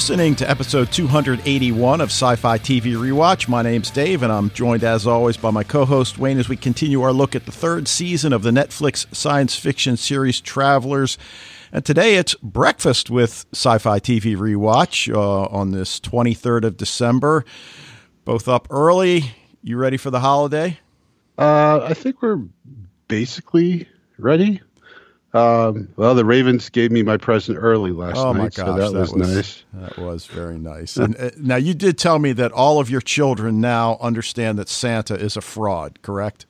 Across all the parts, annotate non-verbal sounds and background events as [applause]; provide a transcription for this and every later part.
listening to episode 281 of Sci Fi TV Rewatch. My name's Dave, and I'm joined as always by my co host Wayne as we continue our look at the third season of the Netflix science fiction series Travelers. And today it's breakfast with Sci Fi TV Rewatch uh, on this 23rd of December. Both up early. You ready for the holiday? Uh, I think we're basically ready. Um, well, the Ravens gave me my present early last oh night, my gosh, so that, was, nice. That was very nice. and uh, now you did tell me that all of your children now understand that Santa is a fraud, correct?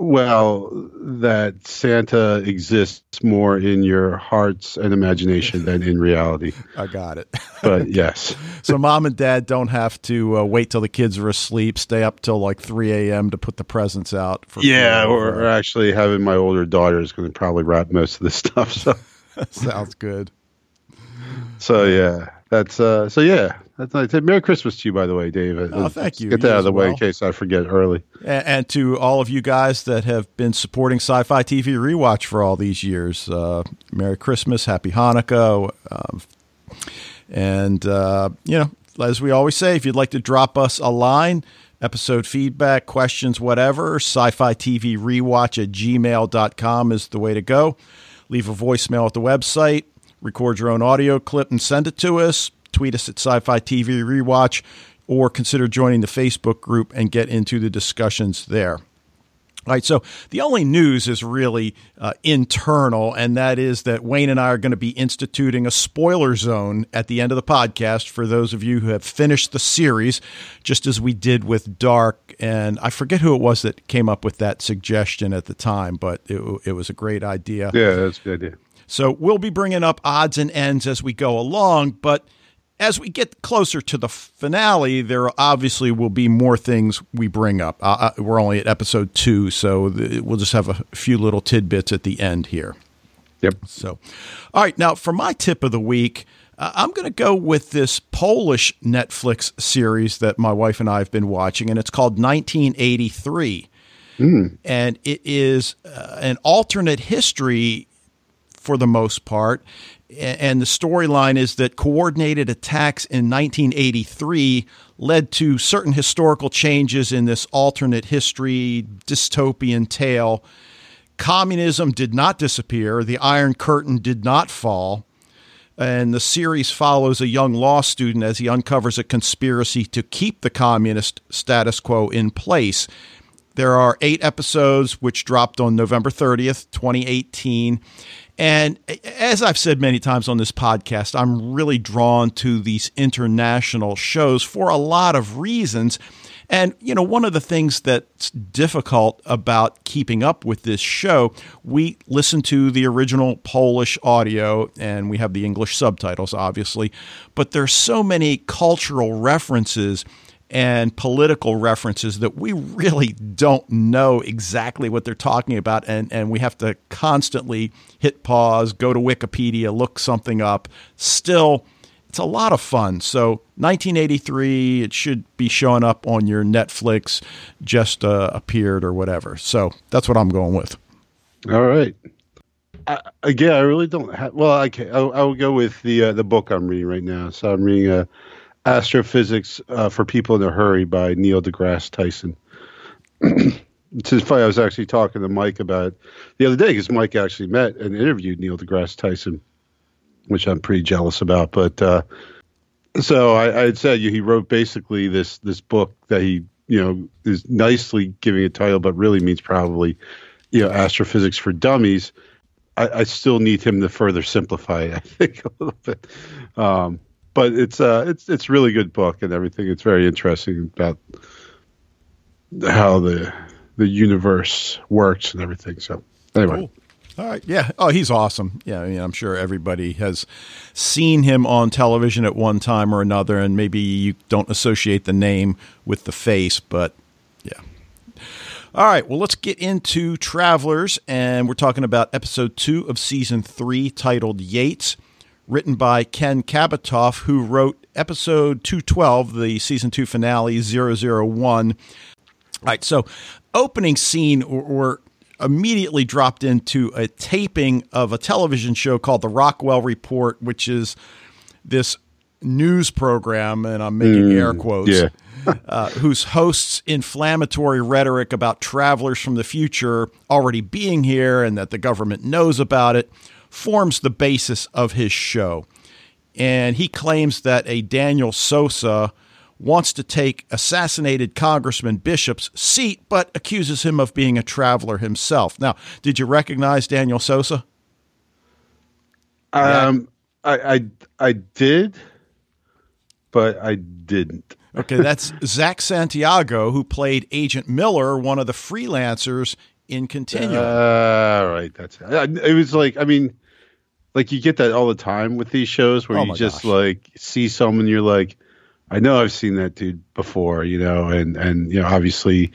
Well, that Santa exists more in your hearts and imagination than in reality. [laughs] I got it. But [laughs] yes. so mom and dad don't have to uh, wait till the kids are asleep, stay up till like 3 a.m. to put the presents out. For yeah, or, or actually having my older daughter is going to probably wrap most of the [laughs] stuff. So sounds good. So yeah, that's uh. So yeah, that's nice. Merry Christmas to you, by the way, David. Oh, thank you. Get that you out of the well. way in case I forget early. And, and, to all of you guys that have been supporting Sci-Fi TV Rewatch for all these years, uh, Merry Christmas, Happy Hanukkah, um, and uh, you know, as we always say, if you'd like to drop us a line. Episode feedback, questions, whatever, sci fi TV rewatch at gmail.com is the way to go. Leave a voicemail at the website, record your own audio clip and send it to us tweet us at Sci Fi TV Rewatch, or consider joining the Facebook group and get into the discussions there. All right, so the only news is really uh, internal, and that is that Wayne and I are going to be instituting a spoiler zone at the end of the podcast for those of you who have finished the series, just as we did with Dark. And I forget who it was that came up with that suggestion at the time, but it, it was a great idea. Yeah, that's a good idea. So we'll be bringing up odds and ends as we go along, but as we get closer to the finale, there obviously will be more things we bring up. Uh, we're only at episode two, so the, we'll just have a few little tidbits at the end here. Yep. So, all right. Now, for my tip of the week, uh, I'm going to go with this Polish Netflix series that my wife and I have been watching, and it's called 1983. Mm. And it is uh, an alternate history for the most part and the storyline is that coordinated attacks in 1983 led to certain historical changes in this alternate history dystopian tale. Communism did not disappear, the Iron Curtain did not fall, and the series follows a young law student as he uncovers a conspiracy to keep the communist status quo in place. There are eight episodes which dropped on November 30th, 2018 and as I've said many times on this podcast, I'm really drawn to these international shows for a lot of reasons. And, you know, one of the things that's difficult about keeping up with this show, we listen to the original Polish audio and we have the English subtitles, obviously, but there's so many cultural references and political references that we really don't know exactly what they're talking about. And, and we have to constantly hit pause, go to Wikipedia, look something up. Still, it's a lot of fun. So, 1983, it should be showing up on your Netflix, just uh, appeared or whatever. So, that's what I'm going with. All right. I, again, I really don't have. Well, I, I, I will go with the uh, the book I'm reading right now. So I'm reading uh, Astrophysics uh, for People in a Hurry by Neil deGrasse Tyson. [clears throat] it's funny. I was actually talking to Mike about it the other day because Mike actually met and interviewed Neil deGrasse Tyson, which I'm pretty jealous about. But uh, so I, I, had said he wrote basically this this book that he you know is nicely giving a title, but really means probably you know astrophysics for dummies. I, I still need him to further simplify it. [laughs] I think a little bit. Um, but it's uh it's it's really good book and everything. It's very interesting about how the the universe works and everything. So anyway. Cool. All right. Yeah. Oh, he's awesome. Yeah. I mean, I'm sure everybody has seen him on television at one time or another, and maybe you don't associate the name with the face, but yeah. All right. Well, let's get into Travelers, and we're talking about episode two of season three titled Yates written by Ken Kabatoff, who wrote episode 212, the season two finale, 001. All right, so opening scene, we're immediately dropped into a taping of a television show called The Rockwell Report, which is this news program, and I'm making mm, air quotes. Yeah. [laughs] uh, whose hosts inflammatory rhetoric about travelers from the future already being here and that the government knows about it, forms the basis of his show. And he claims that a Daniel Sosa wants to take assassinated Congressman Bishop's seat, but accuses him of being a traveler himself. Now, did you recognize Daniel Sosa? Um. I, I I did, but I didn't. okay, that's Zach Santiago, who played Agent Miller, one of the freelancers in Continuum. Uh, right, that's it. It Was like, I mean, like you get that all the time with these shows where oh you just gosh. like see someone, you're like, I know I've seen that dude before, you know, and and you know, obviously,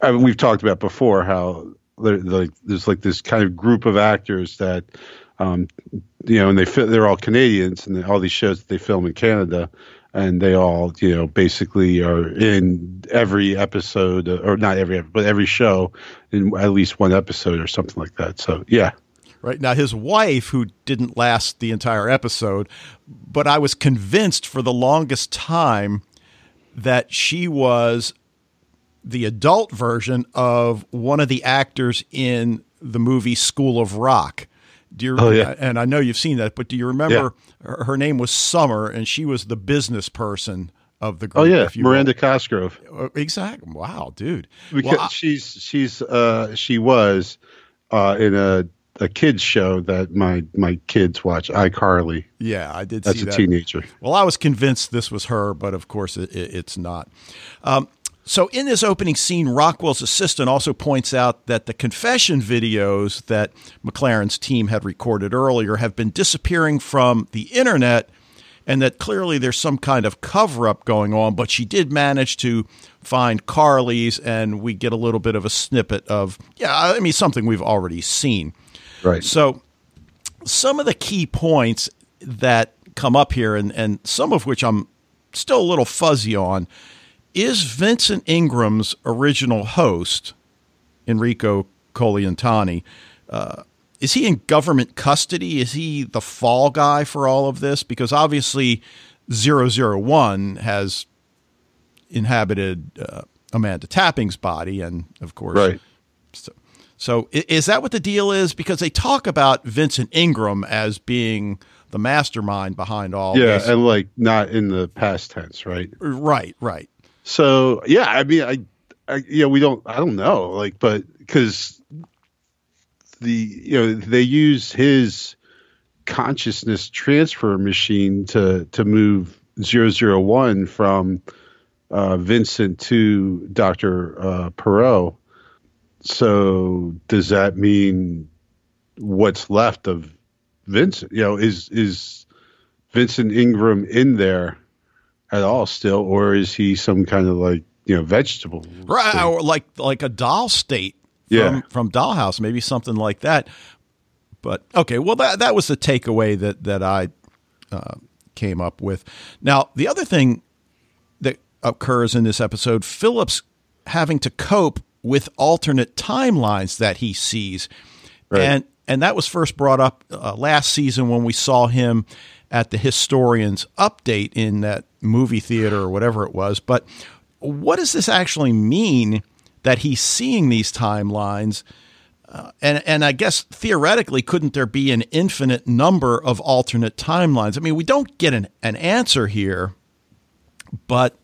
I mean, we've talked about before how there, like there's like this kind of group of actors that, um, you know, and they they're all Canadians, and all these shows that they film in Canada, and they all, you know, basically are in every episode, or not every, but every show in at least one episode or something like that. So yeah, right? Now, his wife, who didn't last the entire episode, but I was convinced for the longest time that she was the adult version of one of the actors in the movie School of Rock. Do you, oh, yeah. And I know you've seen that, but do you remember yeah. her, her, name was Summer, and she was the business person of the group? Oh yeah, Miranda will. Cosgrove. Uh, exactly. Wow, dude. Because well, she's she's uh, she was uh, in a a kids show that my my kids watch, iCarly. Yeah, I did. That's a that. teenager. Well, I was convinced this was her, but of course it, it, it's not. Um, so in this opening scene, Rockwell's assistant also points out that the confession videos that McLaren's team had recorded earlier have been disappearing from the internet and that clearly there's some kind of cover up going on, but she did manage to find Carly's, and we get a little bit of a snippet of, yeah, I mean, something we've already seen. Right. So, some of the key points that come up here, and, and some of which I'm still a little fuzzy on, is Vincent Ingram's original host, Enrico Colantoni, uh, is he in government custody? Is he the fall guy for all of this? Because obviously, 001 has inhabited uh, Amanda Tapping's body, and of course, right. So, so is that what the deal is? Because they talk about Vincent Ingram as being the mastermind behind all. Yeah, this. and like not in the past tense, right? Right, right. So yeah, I mean, I, I yeah, we don't, I don't know, like, but because the you know they use his consciousness transfer machine to to move 001 from uh, Vincent to Doctor uh, Perot so does that mean what's left of Vincent? You know, is is Vincent Ingram in there at all still, or is he some kind of like you know vegetable? Right, state? or like like a doll state. From, yeah, from Dollhouse, maybe something like that. But okay, well that that was the takeaway that that I uh, came up with. Now the other thing that occurs in this episode, Phillips having to cope with alternate timelines that he sees. Right. And and that was first brought up uh, last season when we saw him at the historian's update in that movie theater or whatever it was. But what does this actually mean that he's seeing these timelines? Uh, and and I guess theoretically, couldn't there be an infinite number of alternate timelines? I mean, we don't get an, an answer here, but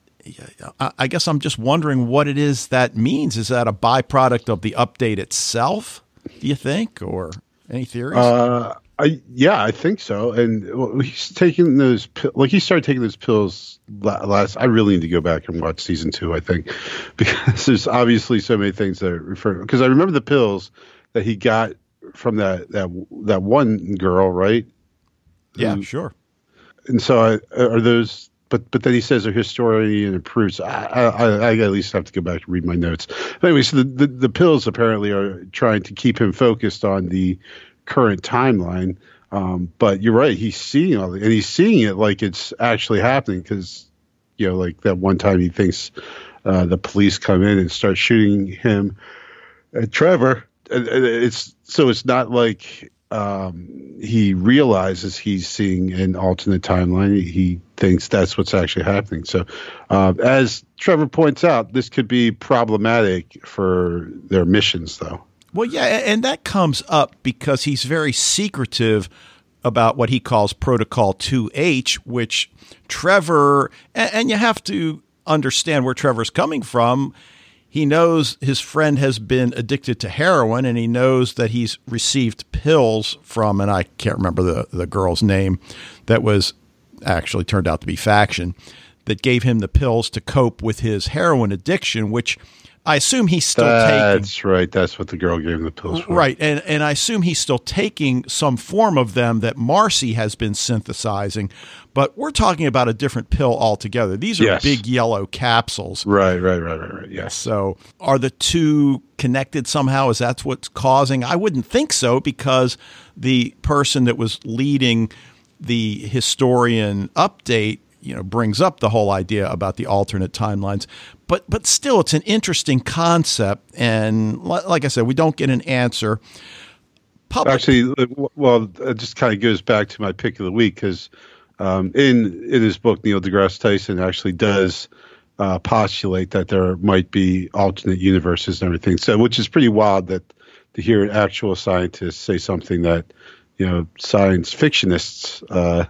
I guess I'm just wondering what it is that means. Is that a byproduct of the update itself? Do you think, or any theories? Uh, I yeah, I think so. And he's taking those like he started taking those pills last. I really need to go back and watch season two. I think [laughs] because there's obviously so many things that refer. Because I remember the pills that he got from that that that one girl, right? Yeah, Who, sure. And so, I, are those but but then he says a historian approves. I, I, I at least have to go back and read my notes. But anyway, so the, the, the pills apparently are trying to keep him focused on the current timeline. Um, but you're right, he's seeing all, the, and he's seeing it like it's actually happening because you know, like that one time he thinks uh, the police come in and start shooting him at Trevor. And, and it's so it's not like um, he realizes he's seeing an alternate timeline. He thinks that's what's actually happening. So, uh, as Trevor points out, this could be problematic for their missions, though. Well, yeah, and that comes up because he's very secretive about what he calls Protocol 2H, which Trevor, and you have to understand where Trevor's coming from. He knows his friend has been addicted to heroin and he knows that he's received pills from, and I can't remember the, the girl's name that was actually turned out to be faction, that gave him the pills to cope with his heroin addiction, which I assume he's still That's taking. That's right. That's what the girl gave him the pills for. Right. And, and I assume he's still taking some form of them that Marcy has been synthesizing. But we're talking about a different pill altogether. These are Yes. big yellow capsules. Right, right, right, right, right. Yes. So are the two connected somehow? Is that what's causing? I wouldn't think so because the person that was leading the historian update you know brings up the whole idea about the alternate timelines. But but still it's an interesting concept. And like i said we don't get an answer. Public, Actually, uh, well, it just kind of goes back to my pick of the week because um, in in his book, Neil deGrasse Tyson actually does uh, postulate that there might be alternate universes and everything. So, which is pretty wild that to hear an actual scientists say something that you know science fictionists uh,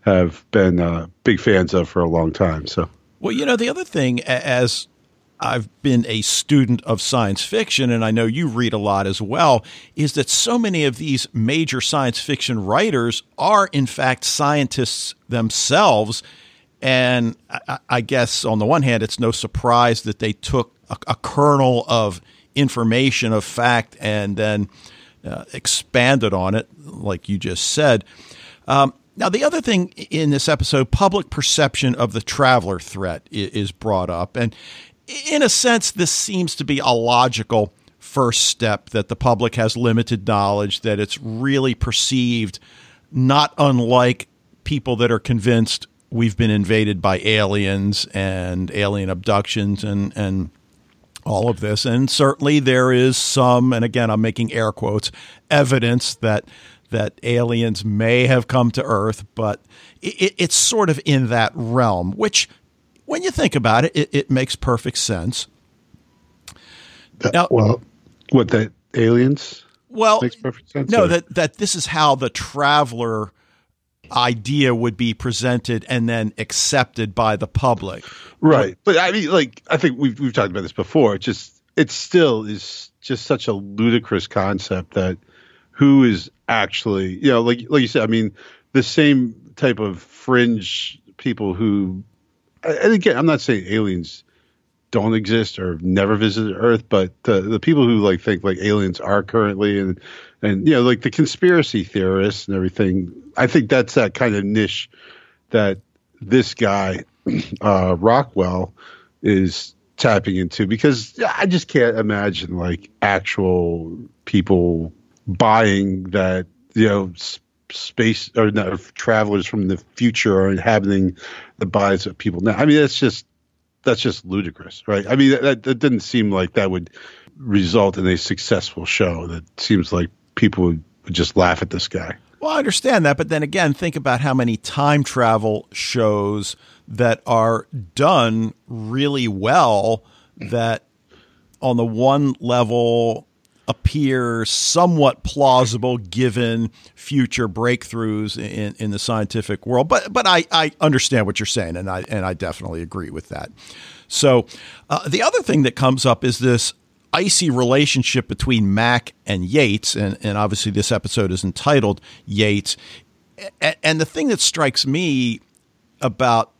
have been uh, big fans of for a long time. So, Well, you know, the other thing, as I've been a student of science fiction, and I know you read a lot as well, is that so many of these major science fiction writers are, in fact, scientists themselves. And I, guess on the one hand, it's no surprise that they took a, a kernel of information, of fact, and then uh, expanded on it, like you just said. Um, now, the other thing in this episode, public perception of the traveler threat is brought up. And in a sense, this seems to be a logical first step that the public has limited knowledge, that it's really perceived not unlike people that are convinced we've been invaded by aliens and alien abductions and, and all of this. And certainly there is some, and again, I'm making air quotes, evidence that that aliens may have come to Earth, but it, it's sort of in that realm, which, when you think about it, it, it makes perfect sense. Now- well, what the aliens? Well, Makes perfect sense, No, or- that that this is how the traveler idea would be presented and then accepted by the public. Right. But I mean, like, I think we've, we've talked about this before. It just, it still is just such a ludicrous concept that who is actually, you know, like, like you said, I mean, the same type of fringe people who, and again, I'm not saying aliens don't exist or never visited Earth, but the the people who like think like aliens are currently and and you know like the conspiracy theorists and everything. I think that's that kind of niche that this guy [clears throat] uh, Rockwell is tapping into because I just can't imagine like actual people buying that you know space or no, travelers from the future are inhabiting the bodies of people now. I mean, that's just that's just ludicrous, right? I mean, that, that didn't seem like that would result in a successful show. That seems like people would, would just laugh at this guy. Well, I understand that, but then again, think about how many time travel shows that are done really well that on the one level appear somewhat plausible given future breakthroughs in, in the scientific world. But but I, I understand what you're saying, and I and I definitely agree with that. So uh, the other thing that comes up is this icy relationship between Mac and Yates, and, and obviously this episode is entitled Yates. And, and the thing that strikes me about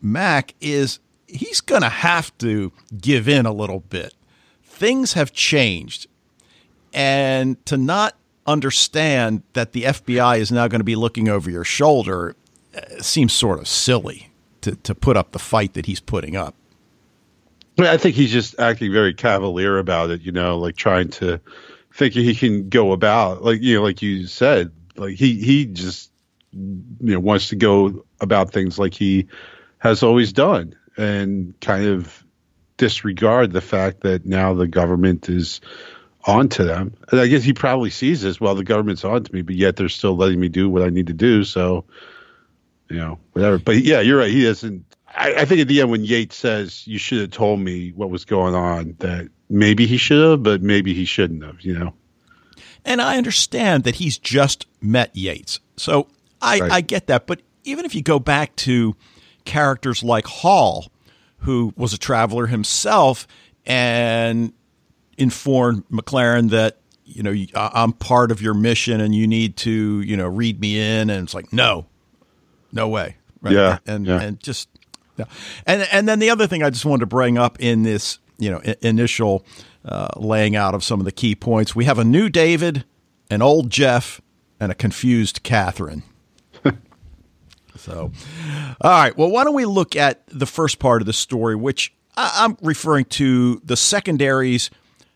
Mac is he's going to have to give in a little bit. Things have changed. And to not understand that the FBI is now going to be looking over your shoulder uh, seems sort of silly to, to put up the fight that he's putting up. I think he's just acting very cavalier about it, you know, like trying to think he can go about, like you know, like you said, like he he just you know wants to go about things like he has always done, and kind of disregard the fact that now the government is onto them. And I guess he probably sees this. Well, the government's onto me, but yet they're still letting me do what I need to do. So, you know, whatever. But yeah, you're right. He doesn't. I, I think at the end when Yates says you should have told me what was going on, that maybe he should have, but maybe he shouldn't have. You know. And I understand that he's just met Yates, so I, right. I get that. But even if you go back to characters like Hall, who was a traveler himself and informed McLaren that you know I'm part of your mission and you need to you know read me in. And it's like no no way. Right? Yeah and yeah. and just yeah. and and then the other thing I just wanted to bring up in this you know I- initial uh, laying out of some of the key points we have a new David an old Jeff and a confused Catherine. [laughs] So all right. Well why don't we look at the first part of the story which I'm referring to the secondaries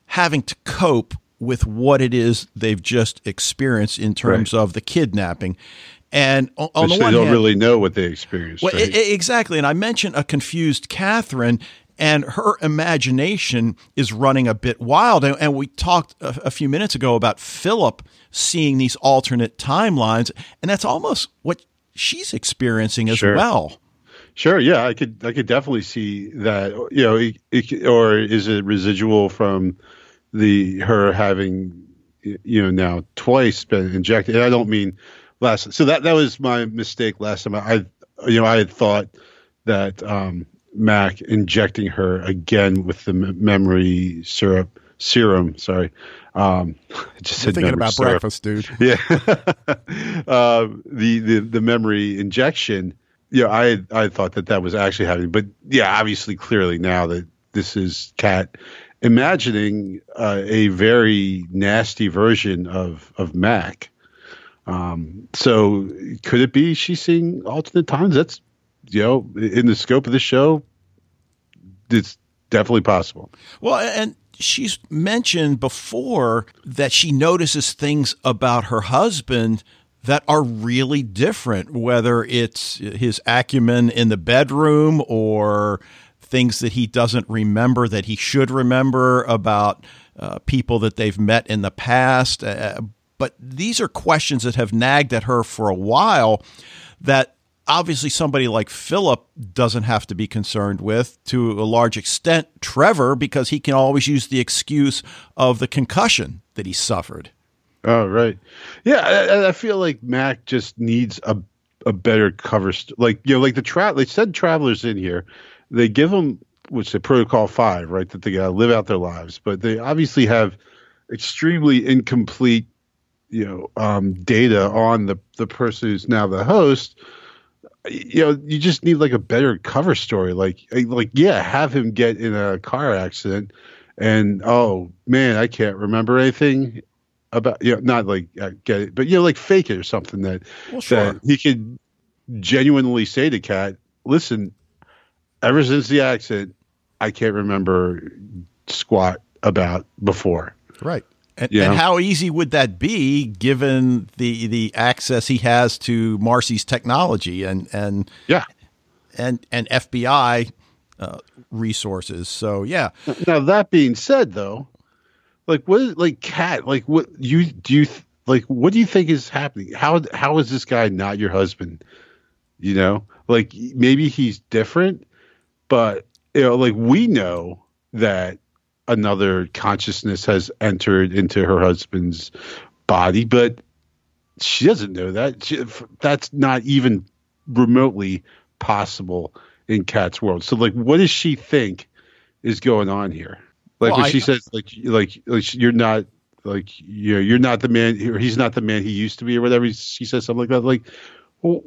having to cope with what it is they've just experienced in terms right. of the kidnapping. And on, on the one they don't hand, really know what they experienced. Well, right? it, exactly. And I mentioned a confused Catherine, and her imagination is running a bit wild. And, and we talked a, a few minutes ago about Philip seeing these alternate timelines, and that's almost what she's experiencing as sure. well. Sure. Yeah, I could. I could definitely see that. You know, it, it, or is it residual from the her having you know now twice been injected? And I don't mean last. So that that was my mistake last time. I you know I had thought that um, Mac injecting her again with the memory syrup serum. Sorry. Um, [laughs] just thinking about syrup. breakfast, dude. [laughs] Yeah. uh, [laughs] the the the memory injection yeah, I I thought that that was actually happening, but yeah, obviously, clearly now that this is Kat imagining uh, a very nasty version of of Mac. Um, so could it be she's seeing alternate times? That's you know in the scope of the show, it's definitely possible. Well, and she's mentioned before that she notices things about her husband that are really different, whether it's his acumen in the bedroom or things that he doesn't remember that he should remember about uh, people that they've met in the past. Uh, but these are questions that have nagged at her for a while that obviously somebody like Philip doesn't have to be concerned with to a large extent. Trevor, because he can always use the excuse of the concussion that he suffered. Oh right, yeah. I, I feel like Mac just needs a a better cover. St- like you know, like the tra- they said travelers in here, they give them which the protocol five, right? That they gotta live out their lives, but they obviously have extremely incomplete, you know, um, data on the the person who's now the host. You know, you just need like a better cover story. Like, like yeah, have him get in a car accident, and oh man, I can't remember anything about you know not like uh, get it, but you know like fake it or something that well, sure. that he could genuinely say to Kat, listen, ever since the accident, I can't remember squat about before. Right. And, and, how easy would that be given the the access he has to Marcy's technology and and yeah and and FBI uh, resources? So yeah. Now that being said, though, like what is like Kat like what you do you like what do you think is happening how how is this guy not your husband you know like maybe he's different but you know like we know that another consciousness has entered into her husband's body but she doesn't know that she, that's not even remotely possible in Kat's world so like what does she think is going on here like well, when I, she says, like, like, like, you're not, like, you know, you're not the man, or he's not the man he used to be, or whatever. She says something like that. Like, well,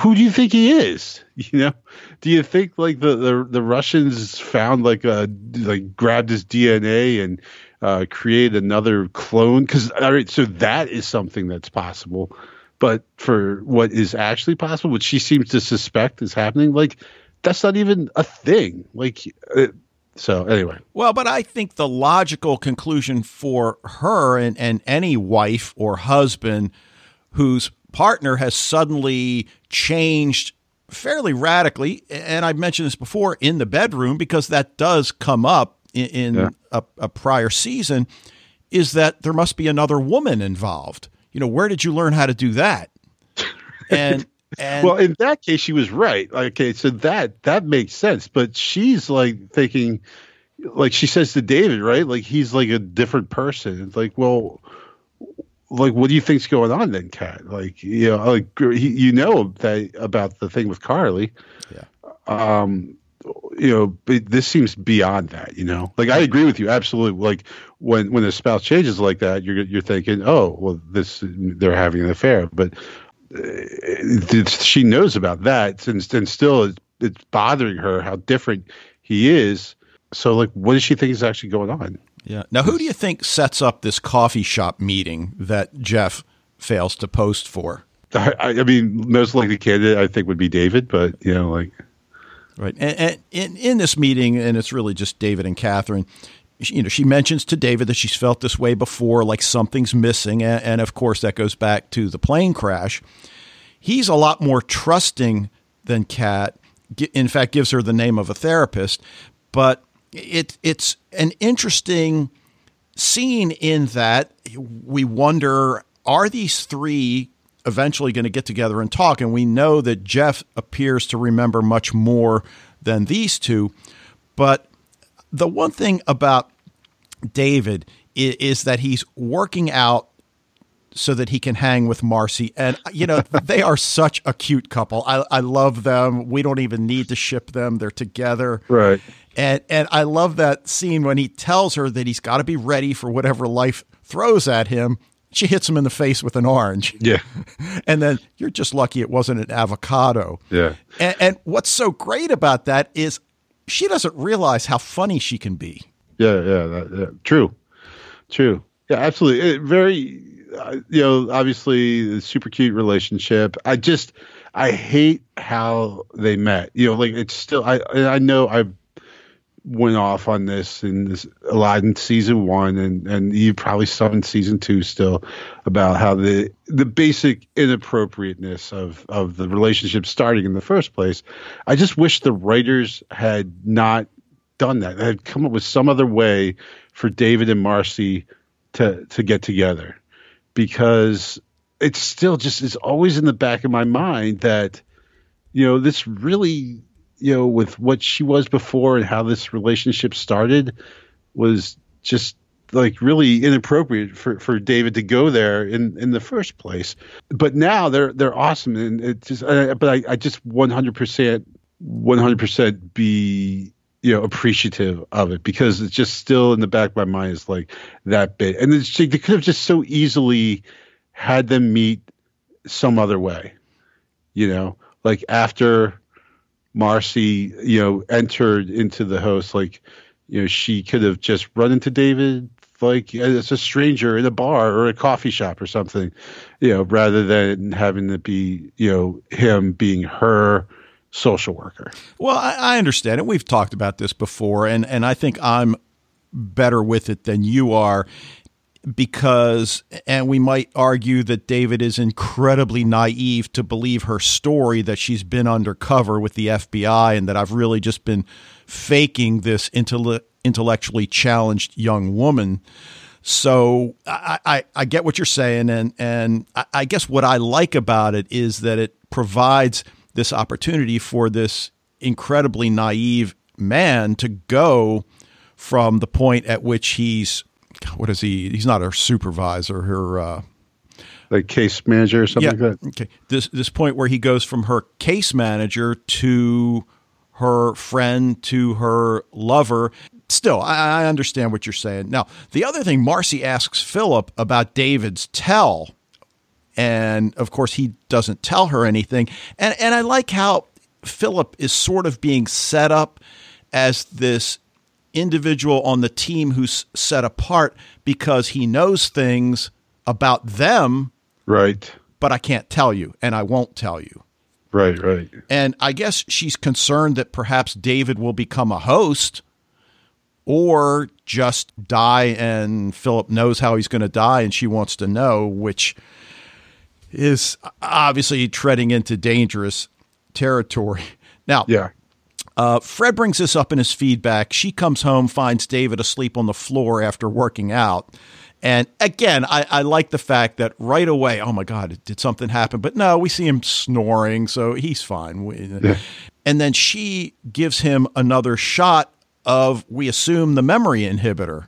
who do you think he is? [laughs] You know, do you think like the the, the Russians found like a like grabbed his DNA and uh, created another clone? Because all right, so that is something that's possible. But for what is actually possible, what she seems to suspect is happening, like that's not even a thing. Like uh, so anyway. Well, but I think the logical conclusion for her and, and any wife or husband whose partner has suddenly changed fairly radically, and I've mentioned this before in the bedroom because that does come up in, in yeah. a, a prior season, is that there must be another woman involved. You know, where did you learn how to do that? [laughs] And and well, in that case, she was right. Okay, so that that makes sense. But she's like thinking, like she says to David, right? Like he's like a different person. It's like, well, like what do you think's going on then, Kat? Like you know, like you know that about the thing with Carly. Yeah. Um, you know, but this seems beyond that. You know, like I agree with you absolutely. Like when when a spouse changes like that, you're you're thinking, oh, well, this they're having an affair, but uh, she knows about that, and, and still it's, it's bothering her how different he is. So, like, what does she think is actually going on? Yeah. Now, who do you think sets up this coffee shop meeting that Jeff fails to post for? I, I mean, most likely candidate I think would be David, but you know, like, right. And, and in in this meeting, and it's really just David and Catherine. You know, she mentions to David that she's felt this way before, like something's missing, and, and of course that goes back to the plane crash. He's a lot more trusting than Kat. In fact, gives her the name of a therapist, but it it's an interesting scene in that we wonder are these three eventually going to get together and talk and we know that Jeff appears to remember much more than these two but the one thing about David is, is that he's working out so that he can hang with Marcy. And, you know, [laughs] they are such a cute couple. I, I love them. We don't even need to ship them. They're together. Right. And and I love that scene when he tells her that he's got to be ready for whatever life throws at him. She hits him in the face with an orange. Yeah. [laughs] And then you're just lucky it wasn't an avocado. Yeah. And, and what's so great about that is she doesn't realize how funny she can be. Yeah, yeah, that, yeah. true, true. Yeah, absolutely. It, very, uh, you know, obviously, super cute relationship. I just, I hate how they met. You know, like it's still. I I know I've went off on this in this a lot in season one and and you probably saw in season two still about how the the basic inappropriateness of of the relationship starting in the first place. I just wish the writers had not done that. They had come up with some other way for david and marcy to to get together because it's still just it's always in the back of my mind that you know this really you know, with what she was before and how this relationship started was just like really inappropriate for, for David to go there in, in the first place. But now they're they're awesome, and it just. Uh, but I, I just one hundred percent, one hundred percent be you know appreciative of it because it's just still in the back of my mind is like that bit, and it's, they could have just so easily had them meet some other way, you know, like after Marcy, you know, entered into the house, like, you know, she could have just run into David like as a stranger in a bar or a coffee shop or something, you know, rather than having to be, you know, him being her social worker. Well, I, I understand it. We've talked about this before, and and I think I'm better with it than you are because, and we might argue that David is incredibly naive to believe her story that she's been undercover with the FBI and that I've really just been faking this intellectually challenged young woman. So I, I, I, get what you're saying, and and I guess what I like about it is that it provides this opportunity for this incredibly naive man to go from the point at which he's what is he? He's not her supervisor, her uh, like case manager or something yeah, like that. Okay, this this point where he goes from her case manager to her friend to her lover. Still, I, I understand what you're saying. Now, the other thing, Marcy asks Philip about David's tell, and of course he doesn't tell her anything. And and I like how Philip is sort of being set up as this individual on the team who's set apart because he knows things about them. Right. But I can't tell you, and I won't tell you. Right, right. And I guess she's concerned that perhaps David will become a host or just die and Philip knows how he's going to die and she wants to know, which is obviously treading into dangerous territory. Now, yeah. Uh, Fred brings this up in his feedback. She comes home, finds David asleep on the floor after working out. And again, I, I like the fact that right away, oh my God, did something happen? But no, we see him snoring, so he's fine. Yeah. And then she gives him another shot of, we assume, the memory inhibitor.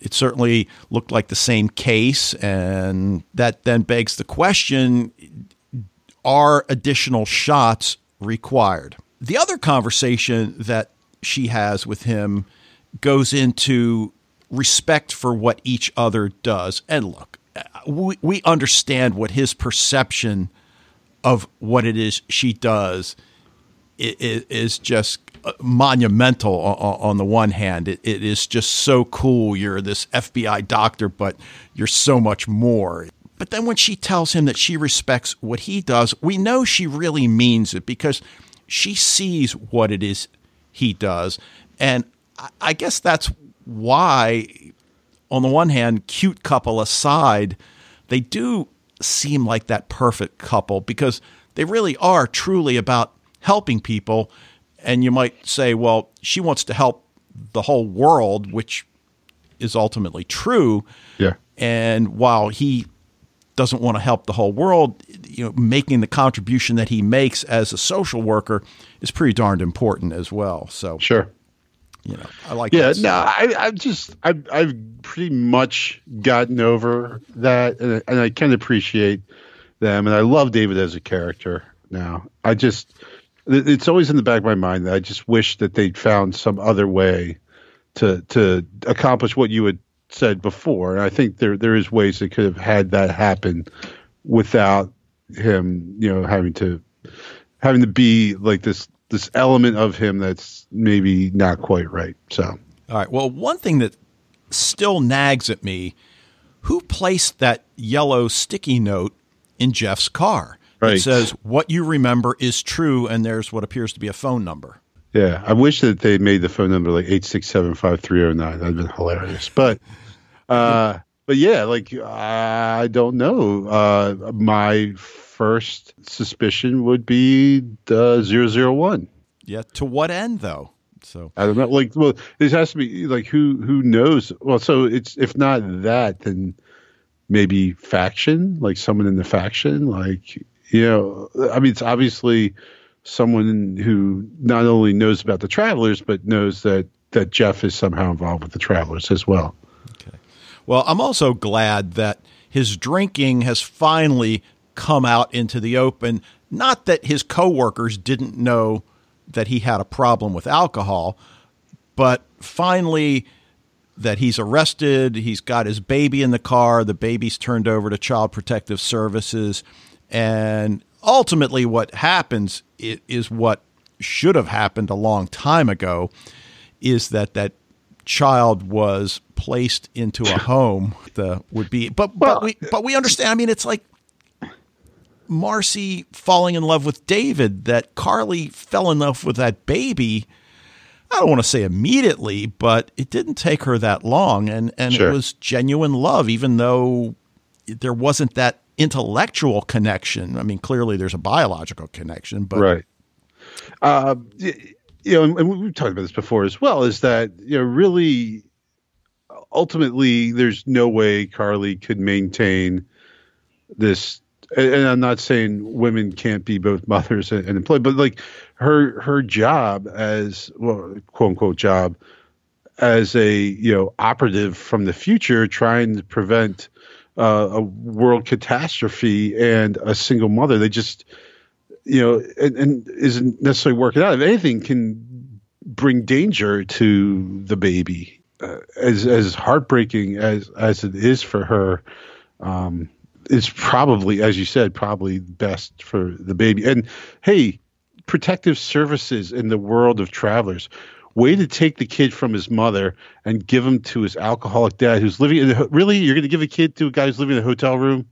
It certainly looked like the same case, and that then begs the question are additional shots required? The other conversation that she has with him goes into respect for what each other does. And look, we, we understand what his perception of what it is she does is, is just uh, monumental on, the one hand. It, it is just so cool. You're this FBI doctor, but you're so much more. But then when she tells him that she respects what he does, we know she really means it because she sees what it is he does. And I guess that's why, on the one hand, cute couple aside, they do seem like that perfect couple because they really are truly about helping people. And you might say, well, she wants to help the whole world, which is ultimately true. Yeah. And while he doesn't want to help the whole world, you know, making the contribution that he makes as a social worker is pretty darned important as well. So sure, you know, I like. Yeah, no, I, I just I, I've pretty much gotten over that, and, and I can appreciate them, and I love David as a character now. I just it's always in the back of my mind that I just wish that they'd found some other way to to accomplish what you had said before. And I think there there is ways that could have had that happen without him, you know, having to having to be like this this element of him that's maybe not quite right. So, all right. Well, one thing that still nags at me: who placed that yellow sticky note in Jeff's car? Right. It says what you remember is true, and there's what appears to be a phone number. Yeah, I wish that they made the phone number like eight six seven five three zero nine. That'd been hilarious. But, uh, but yeah, like I don't know. Uh, my first suspicion would be the 001. Yeah. To what end, though? So I don't know. Like, well, this has to be like who who knows. Well, so it's if not that, then maybe faction, like someone in the faction, like you know. I mean, it's obviously someone who not only knows about the travelers, but knows that that Jeff is somehow involved with the travelers as well. Okay. Well, I'm also glad that his drinking has finally come out into the open. Not that his coworkers didn't know that he had a problem with alcohol, but finally that he's arrested, he's got his baby in the car, the baby's turned over to Child Protective Services, and ultimately what happens is what should have happened a long time ago is that that child was placed into a [coughs] home the would be but but we but we understand i mean it's like Marcy falling in love with David, that Carly fell in love with that baby. I don't want to say immediately, but it didn't take her that long, and and sure. it was genuine love, even though there wasn't that intellectual connection. I mean, clearly there's a biological connection, but right. Uh, you know, and we've talked about this before as well. Is that you know really ultimately there's no way Carly could maintain this and I'm not saying women can't be both mothers and, employed, but like her her job as well, quote unquote job as a you know operative from the future, trying to prevent uh, a world catastrophe and a single mother. They just you know and, and isn't necessarily working out. If anything, can bring danger to the baby. Uh, as as heartbreaking as as it is for her. Um, is probably, as you said, probably best for the baby. And hey, protective services in the world of travelers. Way to take the kid from his mother and give him to his alcoholic dad who's living in the, really you're going to give a kid to a guy who's living in a hotel room?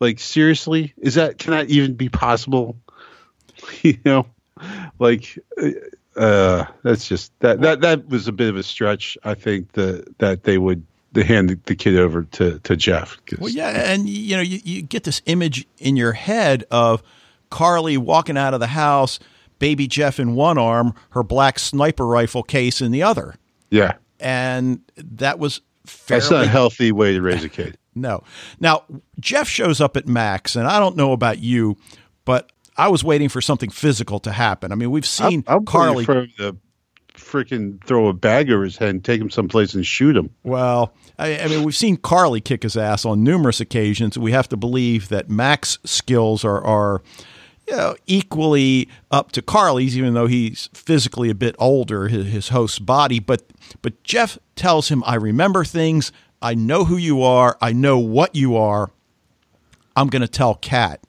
Like seriously? Is that can that even be possible? [laughs] you know, like uh that's just that that that was a bit of a stretch I think that that they would hand the kid over to to Jeff. Well, yeah, and you know, you, you get this image in your head of Carly walking out of the house, baby Jeff in one arm, her black sniper rifle case in the other. Yeah, and that was fairly. That's not a healthy way to raise a kid. [laughs] no. Now, Jeff shows up at Max, and I don't know about you, but I was waiting for something physical to happen. I mean, we've seen I'm, I'm Carly. for to freaking throw a bag over his head and take him someplace and shoot him. Well, I, I, mean, we've seen Carly kick his ass on numerous occasions. We have to believe that Mac's skills are are you know, equally up to Carly's, even though he's physically a bit older, his, his host's body. But but Jeff tells him, "I remember things. I know who you are. I know what you are. I'm going to tell Kat."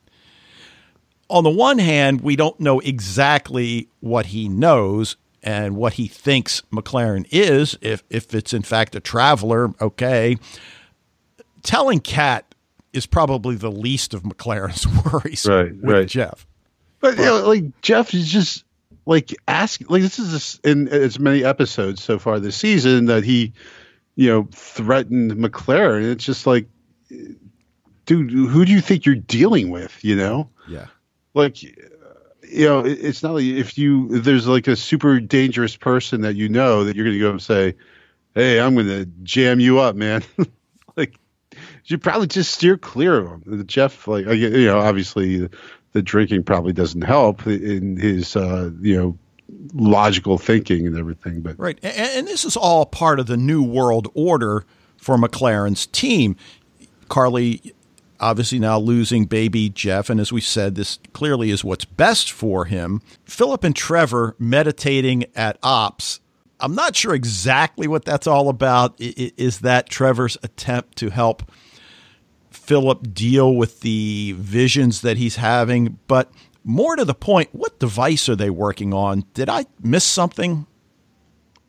On the one hand, we don't know exactly what he knows and what he thinks MacLaren is, if if it's in fact a traveler, okay. Telling Kat is probably the least of MacLaren's [laughs] worries right, with right. Jeff. But, you know, like Jeff is just like ask like this is in as many episodes so far this season that he, you know, threatened MacLaren. It's just like, dude, who do you think you're dealing with? You know, Yeah. like you know, it- it's not like if you if there's like a super dangerous person that you know that you're going to go and say, "Hey, I'm going to jam you up, man." [laughs] you probably just steer clear of him. Jeff, like you know, obviously the drinking probably doesn't help in his uh, you know logical thinking and everything, but Right. And, and this is all part of the new world order for MacLaren's team. Carly obviously now losing baby Jeff. And as we said, this clearly is what's best for him. Philip and Trevor meditating at ops. I'm not sure exactly what that's all about. Is that Trevor's attempt to help Philip deal with the visions that he's having? But more to the point, what device are they working on? Did I miss something?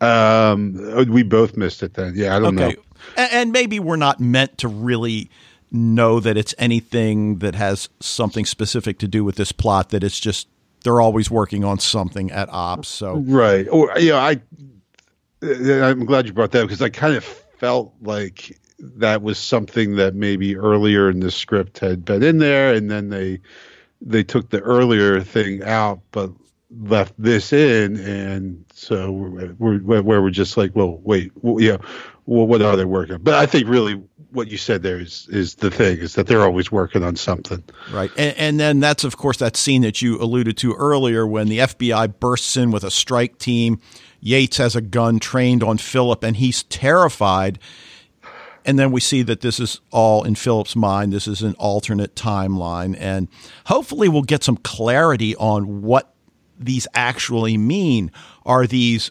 um, we both missed it then. Yeah, I don't know. And maybe we're not meant to really know that it's anything that has something specific to do with this plot, that it's just they're always working on something at ops. So, Right. Or you know, I I'm glad you brought that up because I kind of felt like that was something that maybe earlier in the script had been in there, and then they they took the earlier thing out, but left this in, and so we're, we're where we're just like, well, wait, well, yeah, well, what are they working? on? But I think really what you said there is is the thing is that they're always working on something. right. And, and then that's, of course, that scene that you alluded to earlier when the FBI bursts in with a strike team. Yates has a gun trained on Philip, and he's terrified. And then we see that this is all in Philip's mind. This is an alternate timeline. And hopefully, we'll get some clarity on what these actually mean. Are these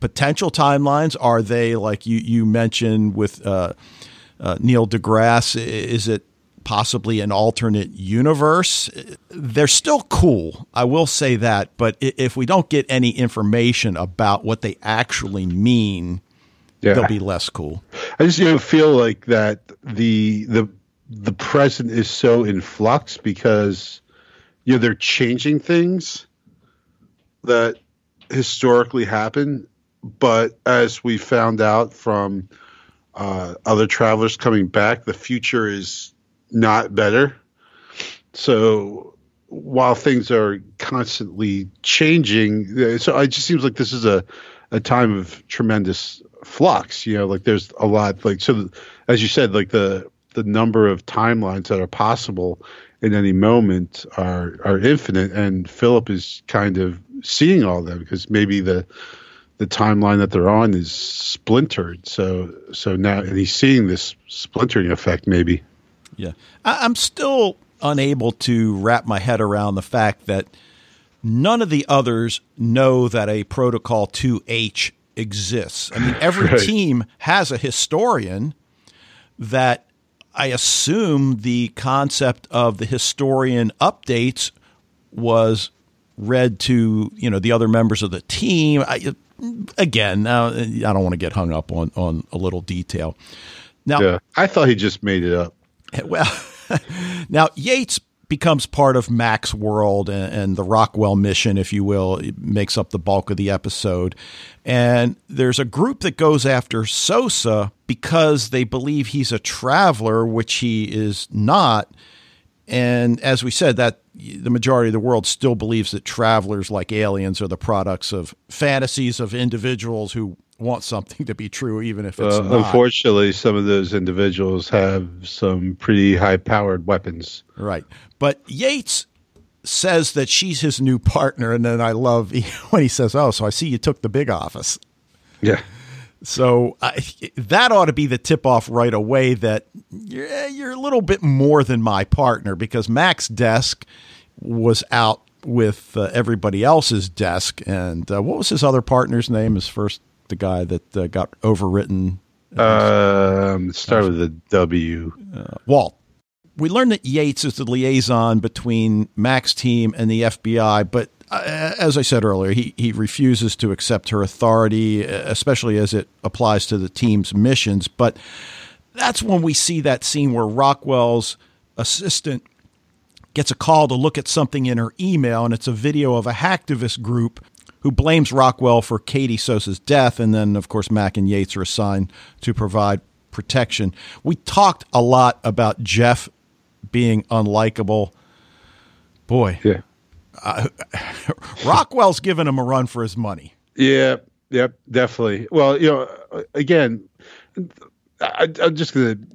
potential timelines? Are they, like you, you mentioned with uh, uh, Neil deGrasse, is it possibly an alternate universe? They're still cool. I will say that. But if we don't get any information about what they actually mean, Yeah. they'll be less cool. I just you know feel like that the the the present is so in flux because you know they're changing things that historically happen, but as we found out from uh, other travelers coming back, the future is not better. So while things are constantly changing, so it just seems like this is a a time of tremendous flux. You know, like there's a lot like so. As you said, like the the number of timelines that are possible in any moment are are infinite, and Philip is kind of seeing all of them because maybe the the timeline that they're on is splintered. So so now and he's seeing this splintering effect maybe. Yeah. I, I'm still unable to wrap my head around the fact that none of the others know that a Protocol 2H exists. I mean, every [laughs] Right. team has a historian that I assume the concept of the historian updates was read to, you know, the other members of the team. I, again, now I don't want to get hung up on, on a little detail. Now, Yeah, I thought he just made it up. [laughs] well, [laughs] now Yates becomes part of Mac's world and, and the Rockwell mission, if you will, it makes up the bulk of the episode. And there's a group that goes after Sosa because they believe he's a traveler, which he is not. And as we said, that the majority of the world still believes that travelers like aliens are the products of fantasies of individuals who want something [laughs] to be true, even if it's uh, not. Unfortunately, some of those individuals have some pretty high powered weapons. Right. But Yates says that she's his new partner. And then I love [laughs] when he says, Oh, so I see you took the big office. Yeah. So uh, that ought to be the tip off right away that you're, you're a little bit more than my partner because Mac's desk was out with uh, everybody else's desk. And uh, what was his other partner's name? His first, the guy that uh, got overwritten. Um, start with a W. Uh, Walt. We learned that Yates is the liaison between Mac's team and the FBI, but uh, as I said earlier, he, he refuses to accept her authority, especially as it applies to the team's missions. But that's when we see that scene where Rockwell's assistant gets a call to look at something in her email, and it's a video of a hacktivist group who blames Rockwell for Katie Sosa's death. And then, of course, Mac and Yates are assigned to provide protection. We talked a lot about Jeff being unlikable. Boy. Yeah uh, [laughs] Rockwell's giving him a run for his money. Yeah, yep, definitely. Well, you know, again, I, am just going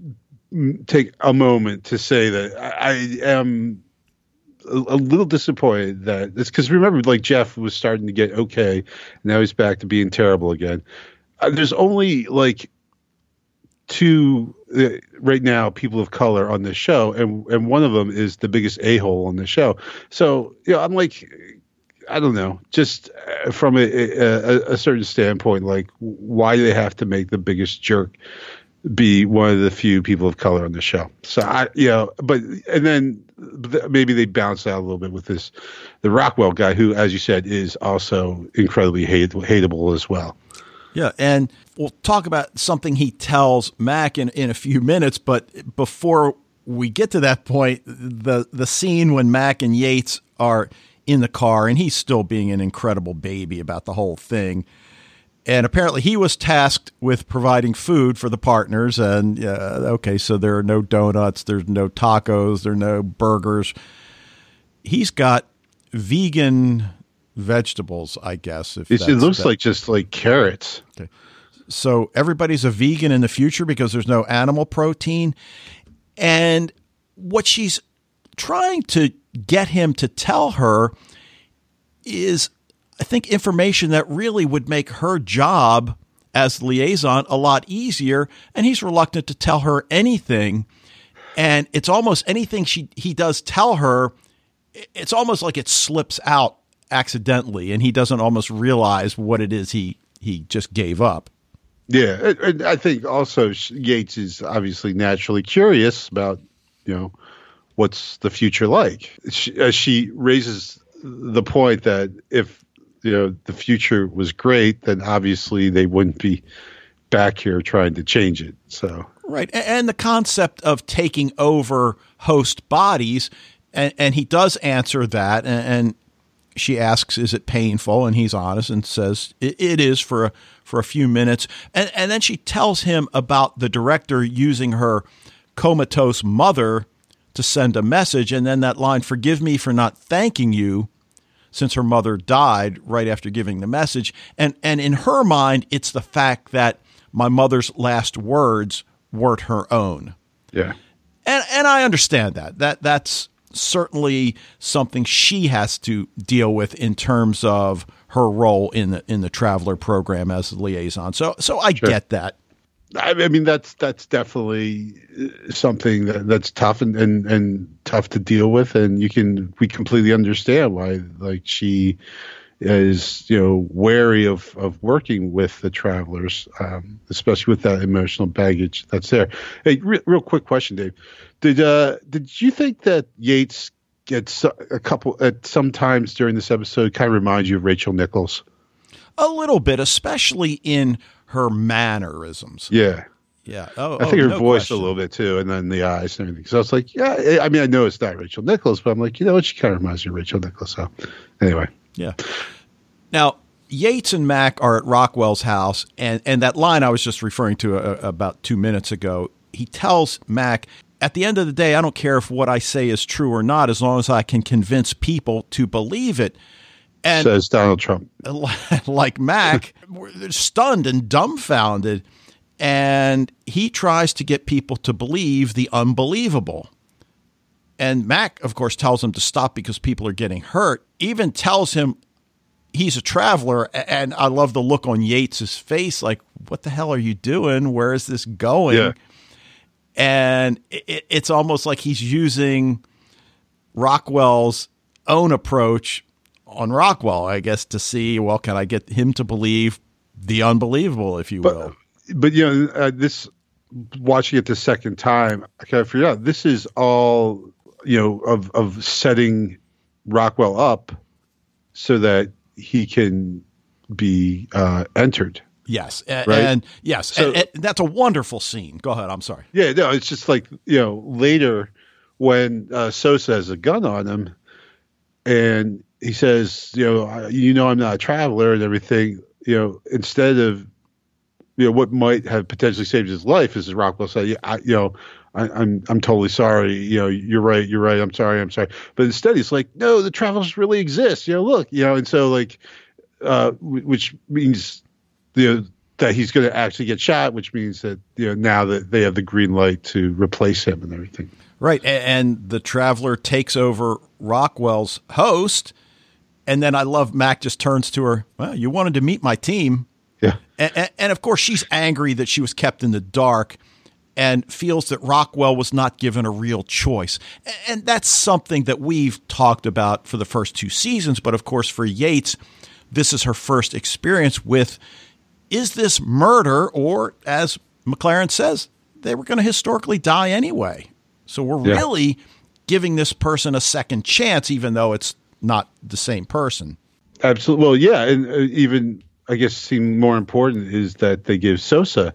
to take a moment to say that I, I am a, a, little disappointed that it's because remember, like Jeff was starting to get okay, now he's back to being terrible again. Uh, there's only like two uh, right now people of color on this show, and and one of them is the biggest a hole on the show. So you know, I'm like, I don't know, just uh, from a, a, a certain standpoint, like why do they have to make the biggest jerk? Be one of the few people of color on the show. So I, you know, but and then maybe they bounce out a little bit with this, the Rockwell guy, who, as you said, is also incredibly hate, hateable as well. Yeah, and we'll talk about something he tells Mac in, in a few minutes, but before we get to that point, the the scene when Mac and Yates are in the car and he's still being an incredible baby about the whole thing. And apparently he was tasked with providing food for the partners and uh, okay, so there are no donuts, there's no tacos, there are no burgers. He's got vegan vegetables, I guess. If it looks that. like just like carrots. Okay. So everybody's a vegan in the future because there's no animal protein. And what she's trying to get him to tell her is, I think, information that really would make her job as liaison a lot easier. And he's reluctant to tell her anything. And it's almost anything she he does tell her, it's almost like it slips out accidentally, and he doesn't almost realize what it is he he just gave up. Yeah, and I think also Yates is obviously naturally curious about you know what's the future like. She, as uh, she raises the point that if you know the future was great, then obviously they wouldn't be back here trying to change it. So right, and the concept of taking over host bodies, and, and he does answer that, and, and she asks, "Is it painful?" And he's honest and says, "It, it is for a, for a few minutes." And and then she tells him about the director using her comatose mother to send a message, and then that line, "Forgive me for not thanking you." Since her mother died right after giving the message. And, and in her mind, it's the fact that my mother's last words weren't her own. Yeah. And, and I understand that. That that's certainly something she has to deal with in terms of her role in the in the traveler program as a liaison. So so I sure. get that. I mean that's that's definitely uh, something that, that's tough and, and, and tough to deal with, and you can we completely understand why like she is you know wary of of working with the travelers, um, especially with that emotional baggage that's there. Hey, re- real quick question, Dave. Did uh did you think that Yates gets a couple at sometimes during this episode kind of reminds you of Rachel Nichols? A little bit, especially in her mannerisms. Yeah. Yeah. Oh, I think oh, her no voice question. a little bit too, and then the eyes and everything. So I was like, yeah. I mean, I know it's not Rachel Nichols, but I'm like, you know what? She kind of reminds me of Rachel Nichols. So anyway. Yeah. Now Yates and Mac are at Rockwell's house, and and that line I was just referring to a, uh, about two minutes ago. He tells Mac, at the end of the day, I don't care if what I say is true or not, as long as I can convince people to believe it. And says Donald Trump. [laughs] Like Mac, stunned and dumbfounded. And he tries to get people to believe the unbelievable. And Mac, of course, tells him to stop because people are getting hurt, even tells him he's a traveler. And I love the look on Yates's face like, what the hell are you doing? Where is this going? Yeah. And it, it's almost like he's using Rockwell's own approach on Rockwell, I guess, to see, well, can I get him to believe the unbelievable, if you but, will? But, you know, uh, this, watching it the second time, I kind of figured out this is all you know of of setting Rockwell up so that he can be uh, entered. Yes, right? and yes, so, and, and that's a wonderful scene. Go ahead. I'm sorry. Yeah, no, it's just like you know later when uh, Sosa has a gun on him, and he says, you know, you know, I'm not a traveler and everything. You know, instead of you know what might have potentially saved his life, as Rockwell said, yeah, I, you know, I, am I'm, I'm totally sorry. You know, you're right. You're right. I'm sorry. I'm sorry. But instead, he's like, no, the travelers really exist. You know, look. You know, and so like, uh, which means you know that he's going to actually get shot, which means that you know now that they have the green light to replace him and everything. Right, and the traveler takes over Rockwell's host, and then I love Mac just turns to her. Well, you wanted to meet my team. Yeah, and, and of course she's angry that she was kept in the dark and feels that Rockwell was not given a real choice. And that's something that we've talked about for the first two seasons. But of course, for Yates, this is her first experience with is this murder, or as MacLaren says, they were going to historically die anyway. So we're yeah. really giving this person a second chance, even though it's not the same person. Absolutely. Well, yeah. And uh, even, I guess, seem more important is that they give Sosa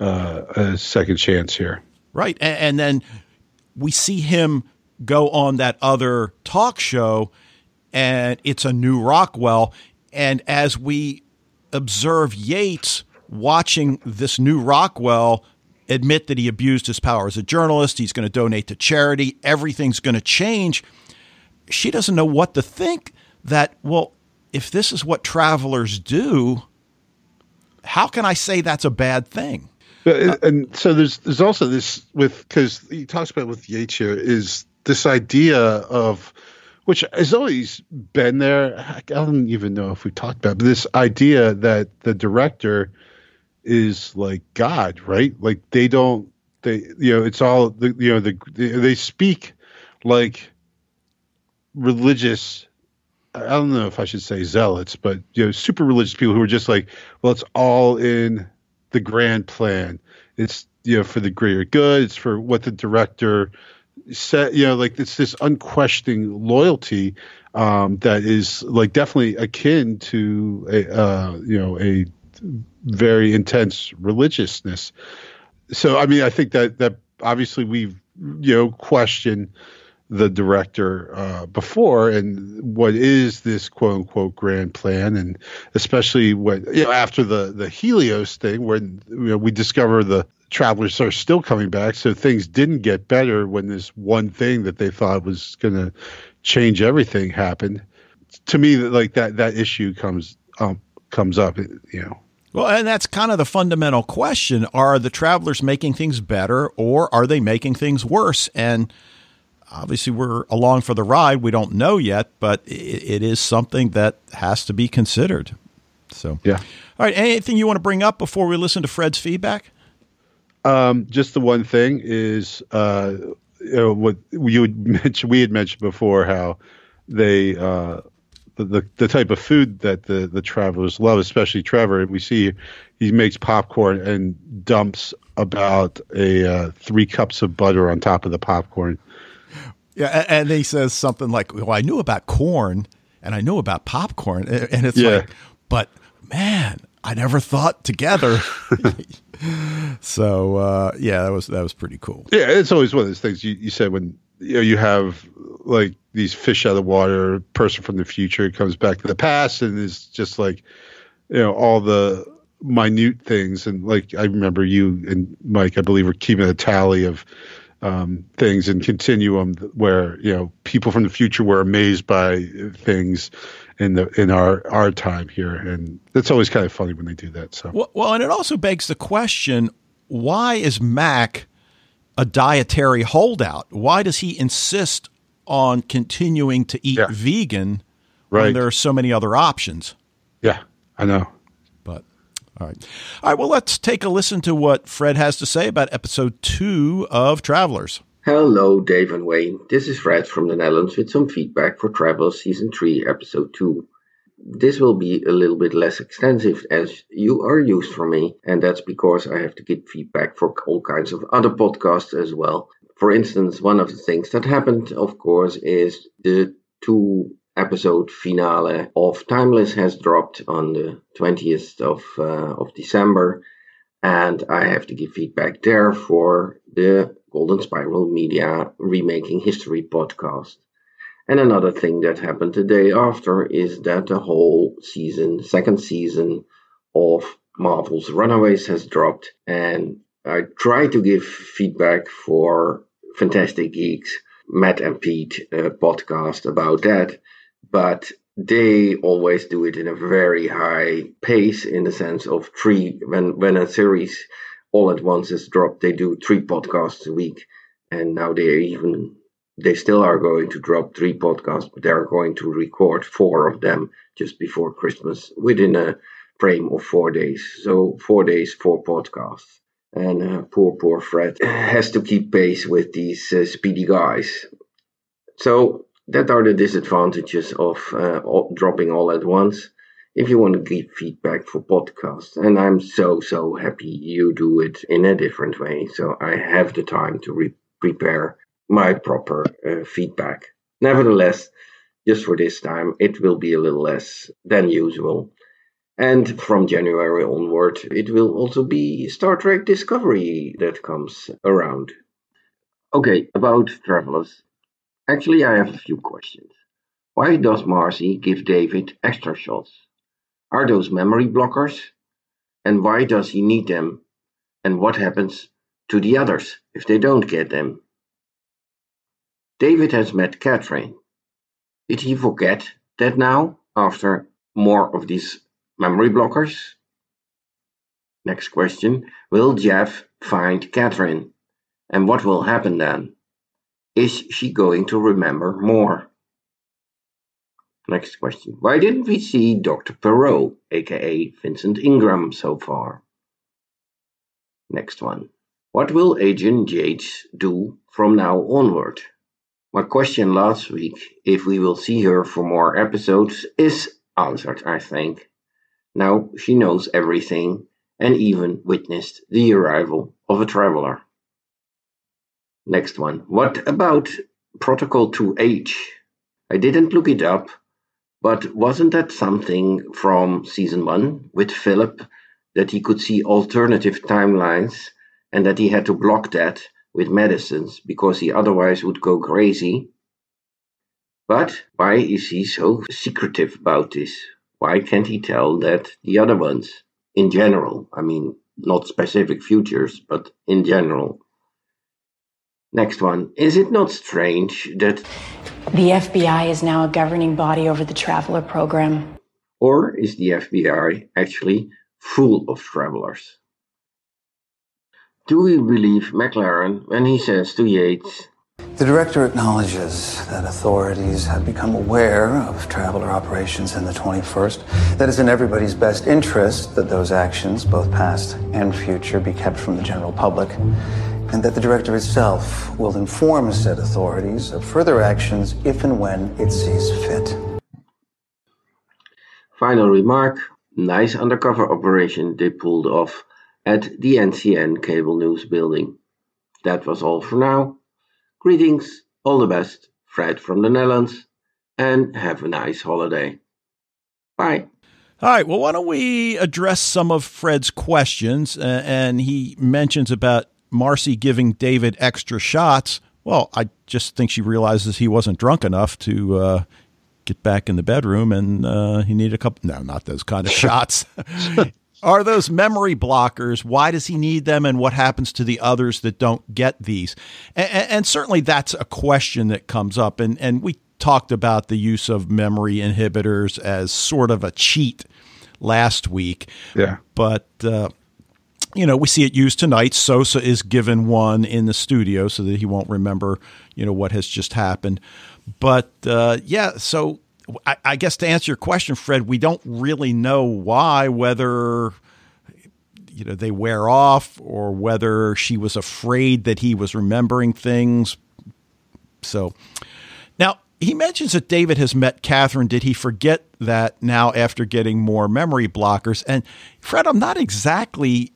uh, a second chance here. Right. And, and, then we see him go on that other talk show, and it's a new Rockwell. And as we observe Yates watching this new Rockwell admit that he abused his power as a journalist, he's going to donate to charity, everything's going to change. She doesn't know what to think that, well, if this is what travelers do, how can I say that's a bad thing? Uh, and so there's there's also this with because he talks about with Yates here is this idea of which has always been there. I don't even know if we talked about, but this idea that the director is like God, right? Like they don't they you know it's all the you know the they speak like religious I don't know if I should say zealots, but you know, super religious people who are just like, well, it's all in the grand plan. It's you know for the greater good. It's for what the director said. You know, like it's this unquestioning loyalty um, that is like definitely akin to a uh, you know a very intense religiousness. So I mean, I think that that obviously we've you know questioned the director uh, before and what is this quote unquote grand plan and especially what you know after the the Helios thing when you know, we discover the travelers are still coming back so things didn't get better when this one thing that they thought was going to change everything happened to me like that that issue comes um, comes up you know well, and that's kind of the fundamental question. Are the travelers making things better or are they making things worse? And obviously we're along for the ride. We don't know yet, but it, it is something that has to be considered. So, yeah. All right. Anything you want to bring up before we listen to Fred's feedback? Um, just the one thing is, uh, you know, what you had [laughs] mentioned, we had mentioned before how they, uh, the, the, the type of food that the, the travelers love, especially Trevor. We see he makes popcorn and dumps about a uh, three cups of butter on top of the popcorn. Yeah, and he says something like, "Well, I knew about corn and I knew about popcorn," and it's yeah. like, but man, I never thought together. [laughs] so uh, yeah, that was that was pretty cool. Yeah, it's always one of those things you, you said when you know you have like these fish out of the water, person from the future comes back to the past and is just like you know all the minute things and like I remember you and Mike, I believe, were keeping a tally of um, things and continuum where you know people from the future were amazed by things in the in our our time here, and it's always kind of funny when they do that. So well, well and it also begs the question: Why is Mac a dietary holdout? Why does he insist on continuing to eat yeah. vegan right. when there are so many other options? Yeah, I know. All right, all right. Well, let's take a listen to what Fred has to say about episode two of Travelers. Hello, Dave and Wayne. This is Fred from the Netherlands with some feedback for Travelers Season 3, Episode 2. This will be a little bit less extensive as you are used for me, and that's because I have to give feedback for all kinds of other podcasts as well. For instance, one of the things that happened, of course, is the two episode finale of Timeless has dropped on the 20th of, uh, of December, and I have to give feedback there for the Golden Spiral Media Remaking History podcast. And another thing that happened the day after is that the whole season, second season of Marvel's Runaways has dropped. And I try to give feedback for Fantastic Geeks, Matt and Pete uh, podcast about that. But they always do it in a very high pace in the sense of three when when a series all at once is dropped. They do three podcasts a week, and now they even they still are going to drop three podcasts, but they are going to record four of them just before Christmas within a frame of four days. So four days, four podcasts. And uh, poor, poor Fred [laughs] has to keep pace with these uh, speedy guys. So that are the disadvantages of uh, dropping all at once if you want to give feedback for podcasts. And I'm so, so happy you do it in a different way. So I have the time to re- prepare my proper uh, feedback. Nevertheless, just for this time, it will be a little less than usual. And from January onward, it will also be Star Trek Discovery that comes around. Okay, about travelers. Actually, I have a few questions. Why does Marcy give David extra shots? Are those memory blockers? And why does he need them? And what happens to the others if they don't get them? David has met Catherine. Did he forget that now, after more of these memory blockers? Next question Will Jeff find Catherine? And what will happen then? Is she going to remember more? Next question. Why didn't we see Dr. Perot, aka Vincent Ingram, so far? Next one. What will Agent Yates do from now onward? My question last week, if we will see her for more episodes, is answered, I think. Now she knows everything and even witnessed the arrival of a traveler. Next one. What about Protocol 2H? I didn't look it up, but wasn't that something from season one with Philip that he could see alternative timelines and that he had to block that with medicines because he otherwise would go crazy? But why is he so secretive about this? Why can't he tell that the other ones, in general, I mean, not specific futures, but in general, Next one. Is it not strange that the FBI is now a governing body over the Traveler program? Or is the FBI actually full of travelers? Do we believe MacLaren when he says to Yates, the director acknowledges that authorities have become aware of traveler operations in the 21st, that it's in everybody's best interest that those actions, both past and future, be kept from the general public, and that the director itself will inform said authorities of further actions if and when it sees fit. Final remark nice undercover operation they pulled off at the NCN Cable News building. That was all for now. Greetings, all the best, Fred from the Netherlands, and have a nice holiday. Bye. All right. Well, why don't we address some of Fred's questions? Uh, and he mentions about Marcy giving David extra shots, well, I just think she realizes he wasn't drunk enough to uh, get back in the bedroom and uh, he needed a couple. No, not those kind of [laughs] shots. [laughs] are those memory blockers? Why does he need them, and what happens to the others that don't get these? And, and certainly, that's a question that comes up, and and we talked about the use of memory inhibitors as sort of a cheat last week. Yeah, but. Uh, you know, we see it used tonight. Sosa is given one in the studio so that he won't remember, you know, what has just happened. But uh, yeah, so I, I guess to answer your question, Fred, we don't really know why, whether you know they wear off or whether she was afraid that he was remembering things. So now he mentions that David has met Catherine. Did he forget that now after getting more memory blockers? And Fred, I'm not exactly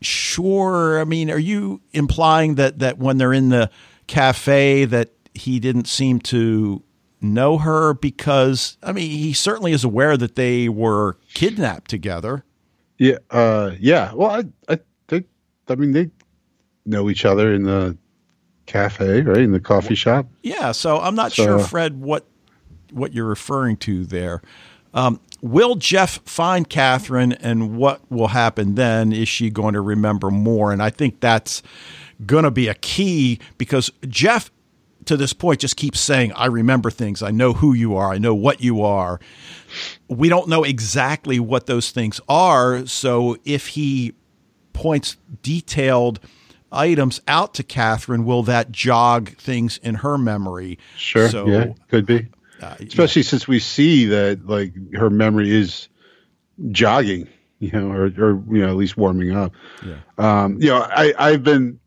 sure. I mean, are you implying that that when they're in the cafe that he didn't seem to know her because I mean he certainly is aware that they were kidnapped together. Yeah, uh, yeah. Well, I, I think I mean they know each other in the cafe, right? In the coffee shop. Yeah. So I'm not so, sure, Fred, what what you're referring to there. Um, will Jeff find Catherine, and what will happen then? Is she going to remember more? And I think that's going to be a key because Jeff to this point just keeps saying, I remember things. I know who you are. I know what you are. We don't know exactly what those things are. So if he points detailed items out to Catherine, will that jog things in her memory? Sure. So, yeah, could be. Uh, Especially yeah. since we see that like her memory is jogging, you know, or, or you know, at least warming up. Yeah. Um, you know, I, I've been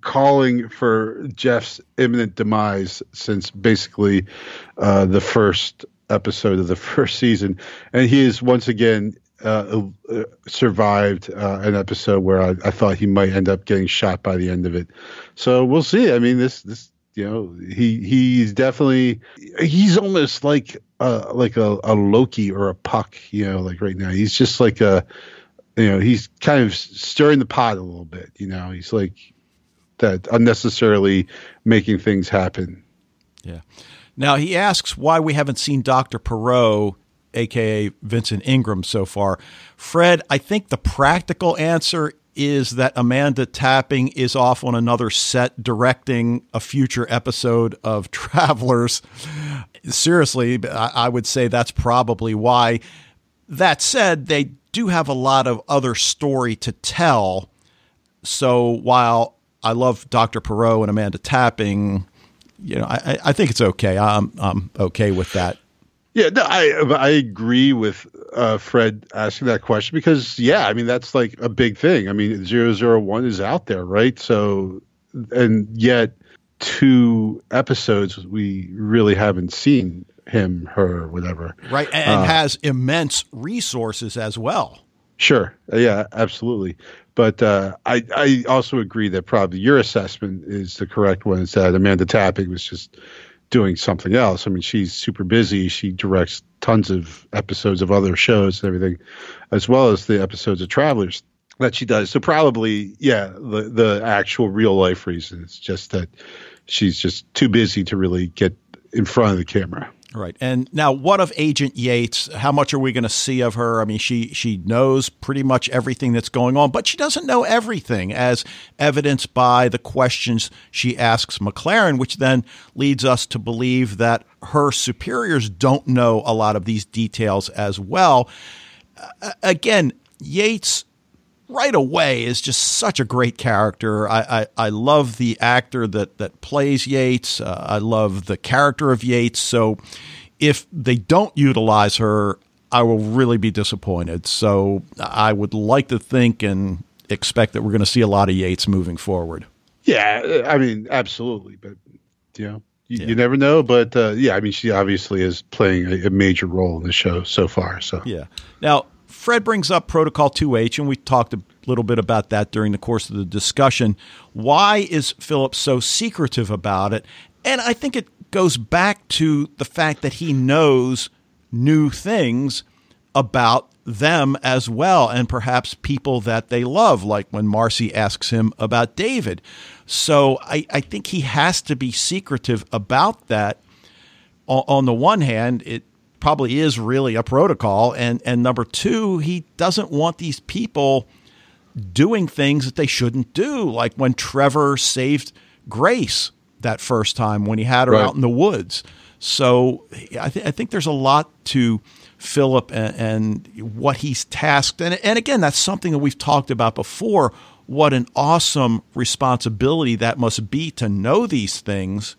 calling for Jeff's imminent demise since basically uh, the first episode of the [laughs] first season, and he has once again uh, uh, survived uh, an episode where I, I, thought he might end up getting shot by the end of it. So we'll see. I mean, this this you know he he's definitely he's almost like uh, like a, a Loki or a Puck. You know, like right now he's just like a you know he's kind of stirring the pot a little bit. You know, he's like that unnecessarily making things happen. Yeah. Now he asks why we haven't seen Dr. Perot, aka Vincent Ingram, so far. Fred, I think the practical answer is that Amanda Tapping is off on another set directing a future episode of [laughs] Travelers. Seriously, I would say that's probably why. That said, they do have a lot of other story to tell. So while I love Dr. Perot and Amanda Tapping. You know, I, I think it's okay. I'm I'm okay with that. Yeah, no, I I agree with uh, Fred asking that question because yeah, I mean that's like a big thing. I mean, 001 is out there, right? So, and yet two episodes we really haven't seen him, her, whatever. Right, and uh, has immense resources as well. Sure. Yeah, absolutely. But uh, I, I also agree that probably your assessment is the correct one. Is that Amanda Tapping was just doing something else. I mean, she's super busy. She directs tons of episodes of other shows and everything, as well as the episodes of Travelers that she does. So probably, yeah, the the actual real life reason is just that she's just too busy to really get in front of the camera. Right. And now what of Agent Yates? How much are we going to see of her? I mean, she she knows pretty much everything that's going on, but she doesn't know everything as evidenced by the questions she asks MacLaren, which then leads us to believe that her superiors don't know a lot of these details as well. Uh, again, Yates right away is just such a great character. I, I, I love the actor that that plays Yates. Uh, I love the character of Yates. So if they don't utilize her, I will really be disappointed. So I would like to think and expect that we're going to see a lot of Yates moving forward. Yeah, I mean, absolutely, but you know. You, yeah. you never know, but uh, yeah, I mean, she obviously is playing a, a major role in the show so far. So yeah. Now, Fred brings up Protocol 2H, and we talked a little bit about that during the course of the discussion. Why is Philip so secretive about it? And I think it goes back to the fact that he knows new things about them as well, and perhaps people that they love, like when Marcy asks him about David. So I, I think he has to be secretive about that. On, on the one hand, it probably is really a protocol. And, and number two, he doesn't want these people doing things that they shouldn't do, like when Trevor saved Grace that first time when he had her right. out in the woods. So I, th- I, think there's a lot to Philip and, and what he's tasked. And, and again, that's something that we've talked about before. What an awesome responsibility that must be to know these things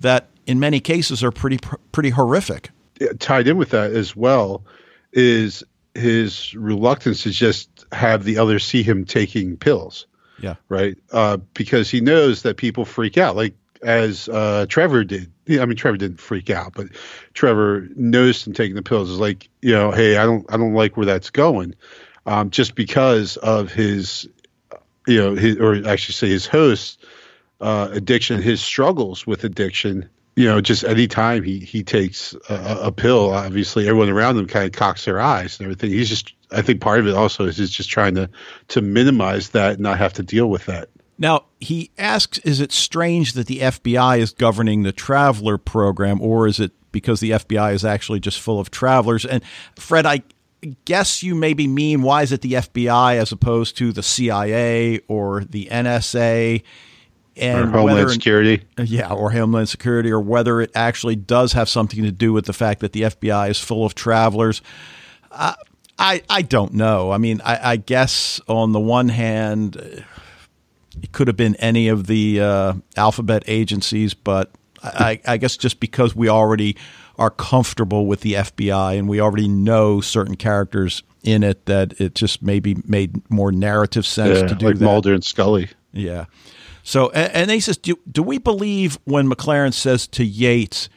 that in many cases are pretty pretty horrific. Tied in with that as well is his reluctance to just have the others see him taking pills. Yeah. Right. Uh, because he knows that people freak out, like as uh, Trevor did. I mean, Trevor didn't freak out, but Trevor noticed him taking the pills. Is like, you know, hey, I don't, I don't like where that's going, um, just because of his, you know, his, or actually say his host uh, addiction, his struggles with addiction. You know, just anytime he he takes a, a pill, obviously everyone around him kind of cocks their eyes and everything. He's just I think part of it also is he's just trying to to minimize that and not have to deal with that. Now, he asks, is it strange that the FBI is governing the traveler program, or is it because the FBI is actually just full of travelers? And Fred, I guess you maybe mean why is it the FBI as opposed to the CIA or the NSA? And or Homeland whether, Security. Yeah, or Homeland Security, or whether it actually does have something to do with the fact that the FBI is full of travelers. Uh, I I don't know. I mean, I, I, guess on the one hand, it could have been any of the uh, alphabet agencies, but I, I, guess just because we already are comfortable with the FBI and we already know certain characters in it, that it just maybe made more narrative sense yeah, to do like that. Mulder and Scully. Yeah. So, and, and he says, do, do we believe when MacLaren says to Yates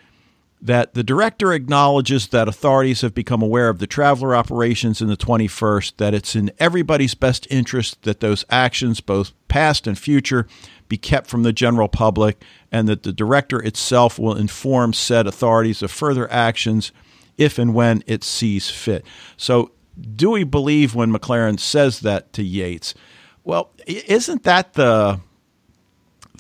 that the director acknowledges that authorities have become aware of the traveler operations in the 21st, that it's in everybody's best interest that those actions, both past and future, be kept from the general public, and that the director itself will inform said authorities of further actions if and when it sees fit. So, do we believe when MacLaren says that to Yates? Well, isn't that the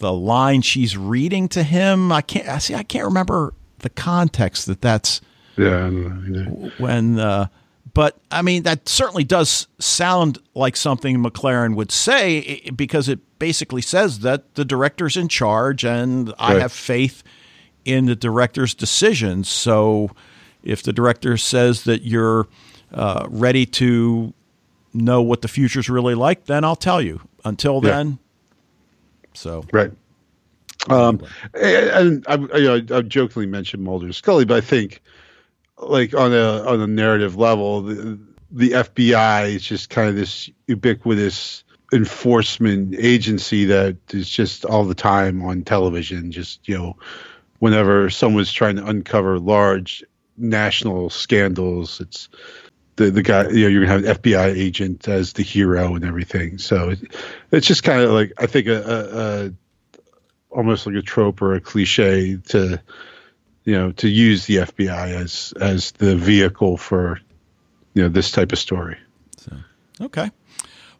the line she's reading to him? I can't I see. I can't remember the context that that's yeah when uh, but I mean that certainly does sound like something MacLaren would say because it basically says that the director's in charge and right. I have faith in the director's decisions. So if the director says that you're uh, ready to know what the future's really like, then I'll tell you. Until then, yeah. So right. Um, and, I, you know, I jokingly mentioned Mulder and Scully, but I think, like on a on a narrative level, the, the FBI is just kind of this ubiquitous enforcement agency that is just all the time on television. Just you know, whenever someone's trying to uncover large national scandals, it's the the guy you know you're gonna have an FBI agent as the hero and everything. So it, it's just kind of like I think a, a, a almost like a trope or a cliche to you know to use the FBI as as the vehicle for you know this type of story. So, okay.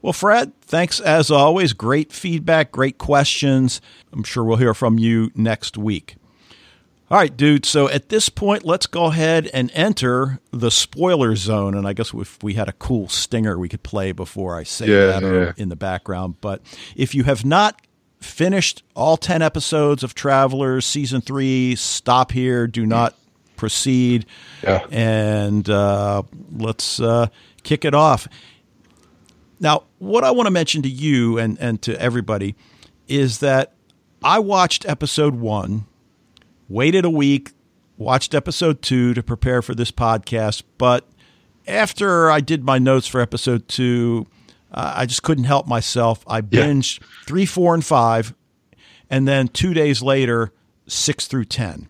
Well, Fred, thanks as always. Great feedback, great questions. I'm sure we'll hear from you next week. All right, dude. So at this point, let's go ahead and enter the spoiler zone. And I guess if we had a cool stinger we could play before I say yeah, that yeah. in the background. But if you have not finished all 10 episodes of Travelers season three. Stop here. Do not proceed. Yeah. And uh, let's uh, kick it off. Now, what I want to mention to you and, and to everybody is that I watched episode one, waited a week, watched episode two to prepare for this podcast. But after I did my notes for episode two, uh, I just couldn't help myself. I binged yeah. three, four, and five, and then two days later, six through ten.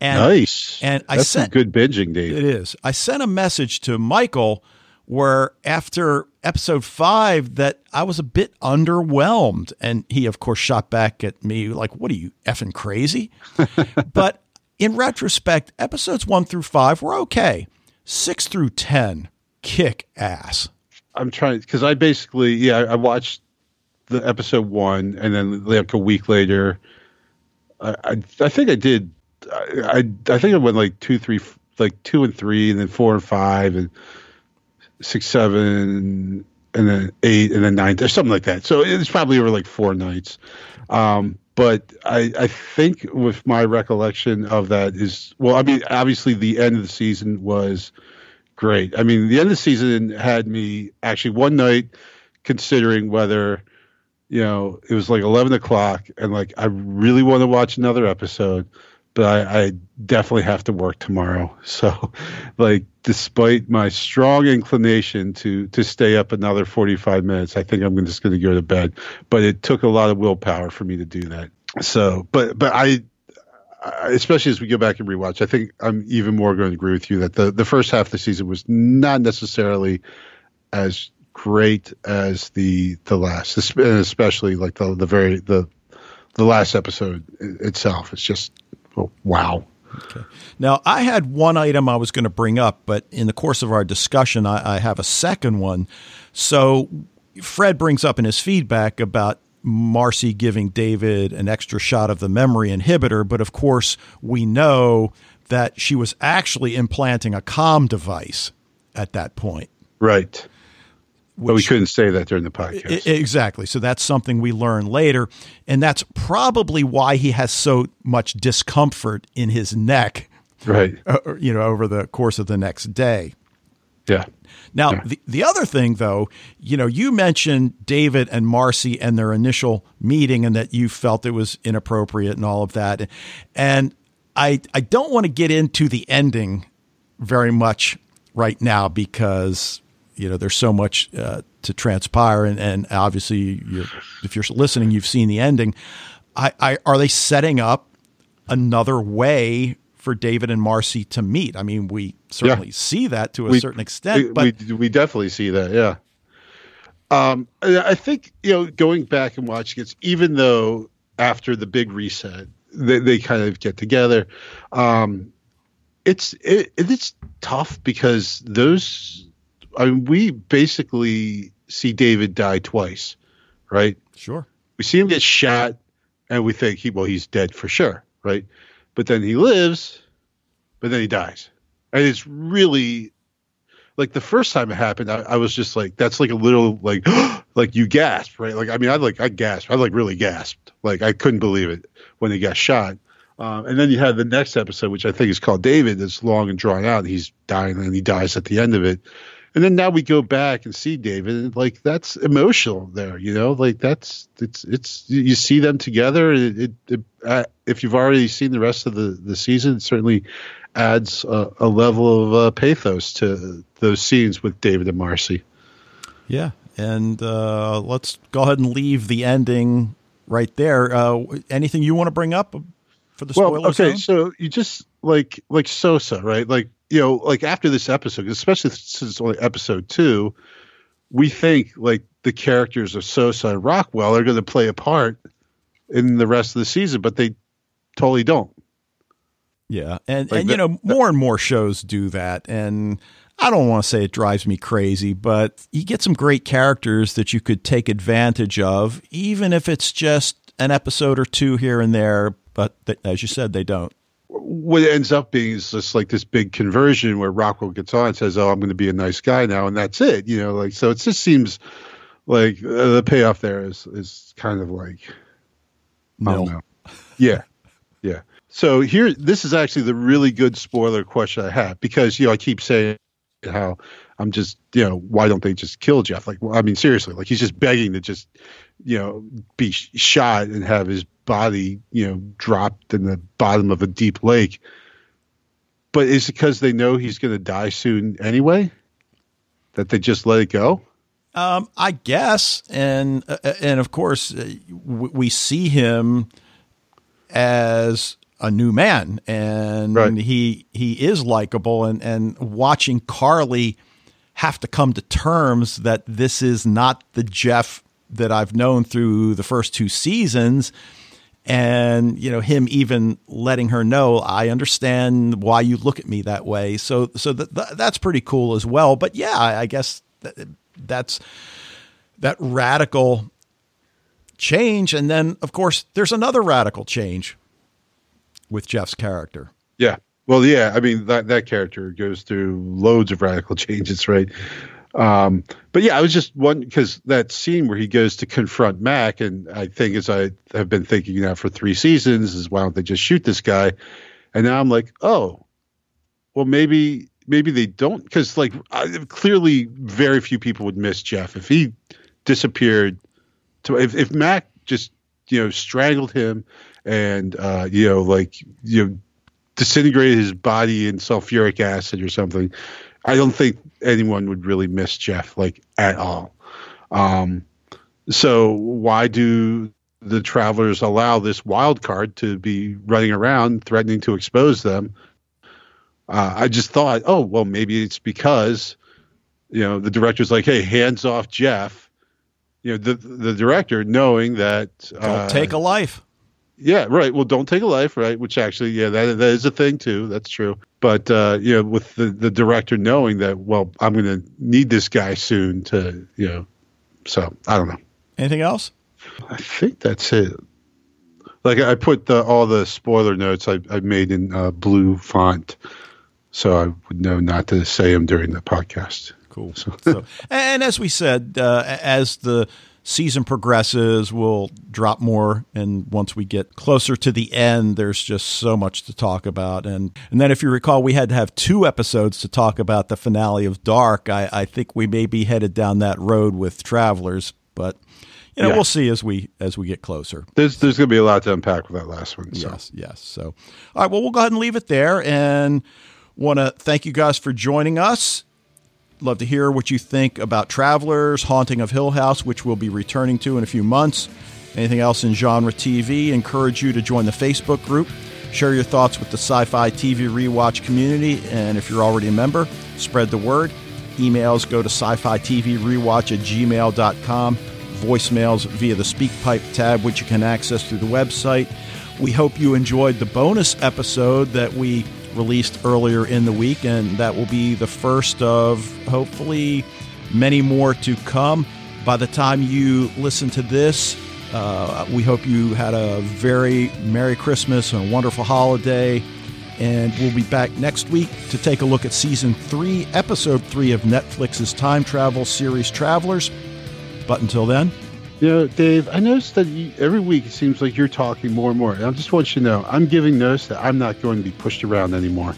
And, nice. And I That's sent good binging, Dave. It is. I sent a message to Michael where after episode five that I was a bit underwhelmed, and he of course shot back at me like, "What are you effing crazy?" [laughs] but in retrospect, episodes one through five were okay. Six through ten kick ass. I'm trying because I basically yeah I watched the episode one and then like a week later, I I, I think I did I, I, I think I went like two three like two and three, and then four and five, and six, seven, and then eight, and then nine, or something like that. So it's probably over like four nights. Um, but I, I think with my recollection of that is well, I mean, obviously the end of the season was great. I mean, the end of the season had me actually one night considering whether you know it was like 11 o'clock and like i really want to watch another episode but I, I, definitely have to work tomorrow [laughs] so like despite my strong inclination to to stay up another 45 minutes i think i'm just going to go to bed but it took a lot of willpower for me to do that so but but i especially as we go back and rewatch i think i'm even more going to agree with you that the the first half of the season was not necessarily as great as the the last, especially like the the very the the last episode itself. It's just oh, wow. Okay. Now, I had one item I was going to bring up, but in the course of our discussion, I, I have a second one. So, Fred brings up in his feedback about Marcy giving David an extra shot of the memory inhibitor, but of course, we know that she was actually implanting a com device at that point. Right. Which, but we couldn't say that during the podcast. Exactly. So that's something we learn later. And that's probably why he has so much discomfort in his neck. Right. Uh, you know, over the course of the next day. Yeah. Now, yeah. the, the other thing, though, you know, you mentioned David and Marcy and their initial meeting and that you felt it was inappropriate and all of that. And I, I don't want to get into the ending very much right now because you know there's so much uh, to transpire, and, and obviously, you're, if you're listening, you've seen the ending. I, I, are they setting up another way for David and Marcy to meet? I mean, we certainly yeah. see that to a we, certain extent, we, but we, we definitely see that. Yeah. Um, I think you know, going back and watching it, even though after the big reset, they, they kind of get together. Um, it's it, it's tough because those I mean, we basically see David die twice, right? Sure. We see him get shot, and we think he well he's dead for sure, right? But then he lives, but then he dies, and it's really like the first time it happened, I, I was just like, that's like a little like [gasps] like you gasped, right? Like I mean, I like I gasped, I like really gasped, like I couldn't believe it when he got shot. Um, and then you have the next episode, which I think is called David. That's long and drawn out. He's dying, and he dies at the end of it and then now we go back and see David, and like that's emotional there, you know, like that's it's it's you see them together. It, it, it uh, if you've already seen the rest of the the season, it certainly adds a, a level of uh, pathos to those scenes with David and Marcy. Yeah, and uh, let's go ahead and leave the ending right there. Uh, anything you want to bring up for the well, okay, zone? so you just like like Sosa, right? Like you know, like after this episode, especially since it's only episode two, we think like the characters of Sosa and Rockwell are going to play a part in the rest of the season, but they totally don't. Yeah, and like and you know more and more shows do that, and I don't want to say it drives me crazy, but you get some great characters that you could take advantage of, even if it's just an episode or two here and there. But th- as you said, they don't what it ends up being is just like this big conversion where Rockwell gets on and says, "Oh, I'm going to be a nice guy now," and that's it. You know, like so. It just seems like uh, the payoff there is is kind of like no. Yeah, yeah. So here, this is actually the really good spoiler question I have because you know I keep saying how I'm just you know why don't they just kill Jeff? Like, well, I mean seriously, like he's just begging to just you know be shot and have his body, you know, dropped in the bottom of a deep lake. But is it because they know he's going to die soon anyway that they just let it go? Um, I guess, and uh, and of course, uh, we see him as a new man, and right. he he is likable, and and watching Carly have to come to terms that this is not the Jeff that I've known through the first two seasons and you know him even letting her know I understand why you look at me that way. So so th- th- that's pretty cool as well. But yeah, I, I guess th- that's that radical change, and then of course there's another radical change with Jeff's character. Yeah, Well, yeah, I mean that that character goes through loads of radical [laughs] changes, right? Um, but yeah, I was just one because that scene where he goes to confront Mac, and I think as I have been thinking now for three seasons, is why don't they just shoot this guy? And now I'm like, oh, well maybe maybe they don't because like I, clearly very few people would miss Jeff if he disappeared. To if if Mac just you know strangled him and uh, you know like you know disintegrated his body in sulfuric acid or something. I don't think anyone would really miss Jeff like at all. Um, so why do the travelers allow this wild card to be running around threatening to expose them? Uh, I just thought, oh well, maybe it's because you know the director's like, hey, hands off Jeff. You know the the director knowing that uh, take a life. Yeah, right. Well, don't take a life, right? Which actually, yeah, that that is a thing too. That's true. But uh, you know, with the the director knowing that, well, I'm going to need this guy soon to, you know, so I don't know. Anything else? I think that's it. Like I put the, all the spoiler notes I, I made in uh, blue font, so I would know not to say them during the podcast. Cool. So, so and as we said, uh, as the season progresses, we'll drop more. And once we get closer to the end, there's just so much to talk about. And and then, if you recall, we had to have two episodes to talk about the finale of Dark. I, I think we may be headed down that road with Travelers, but you know, yeah. we'll see as we as we get closer. There's there's going to be a lot to unpack with that last one. So. Yes, yes. So, all right. Well, we'll go ahead and leave it there, and want to thank you guys for joining us. Love to hear what you think about Travelers, Haunting of Hill House, which we'll be returning to in a few months. Anything else in genre TV? Encourage you to join the Facebook group. Share your thoughts with the Sci Fi TV Rewatch community. And if you're already a member, spread the word. Emails go to sci fi TV rewatch at gmail.com. Voicemails via the SpeakPipe tab, which you can access through the website. We hope you enjoyed the bonus episode that we released earlier in the week, and that will be the first of hopefully many more to come. By the time you listen to this, uh, we hope you had a very Merry Christmas and a wonderful holiday. And we'll be back next week to take a look at season three, episode three of Netflix's time travel series Travelers. But until then, you know, Dave, I noticed that you, every week it seems like you're talking more and more. And I just want you to know, I'm giving notice that I'm not going to be pushed around anymore.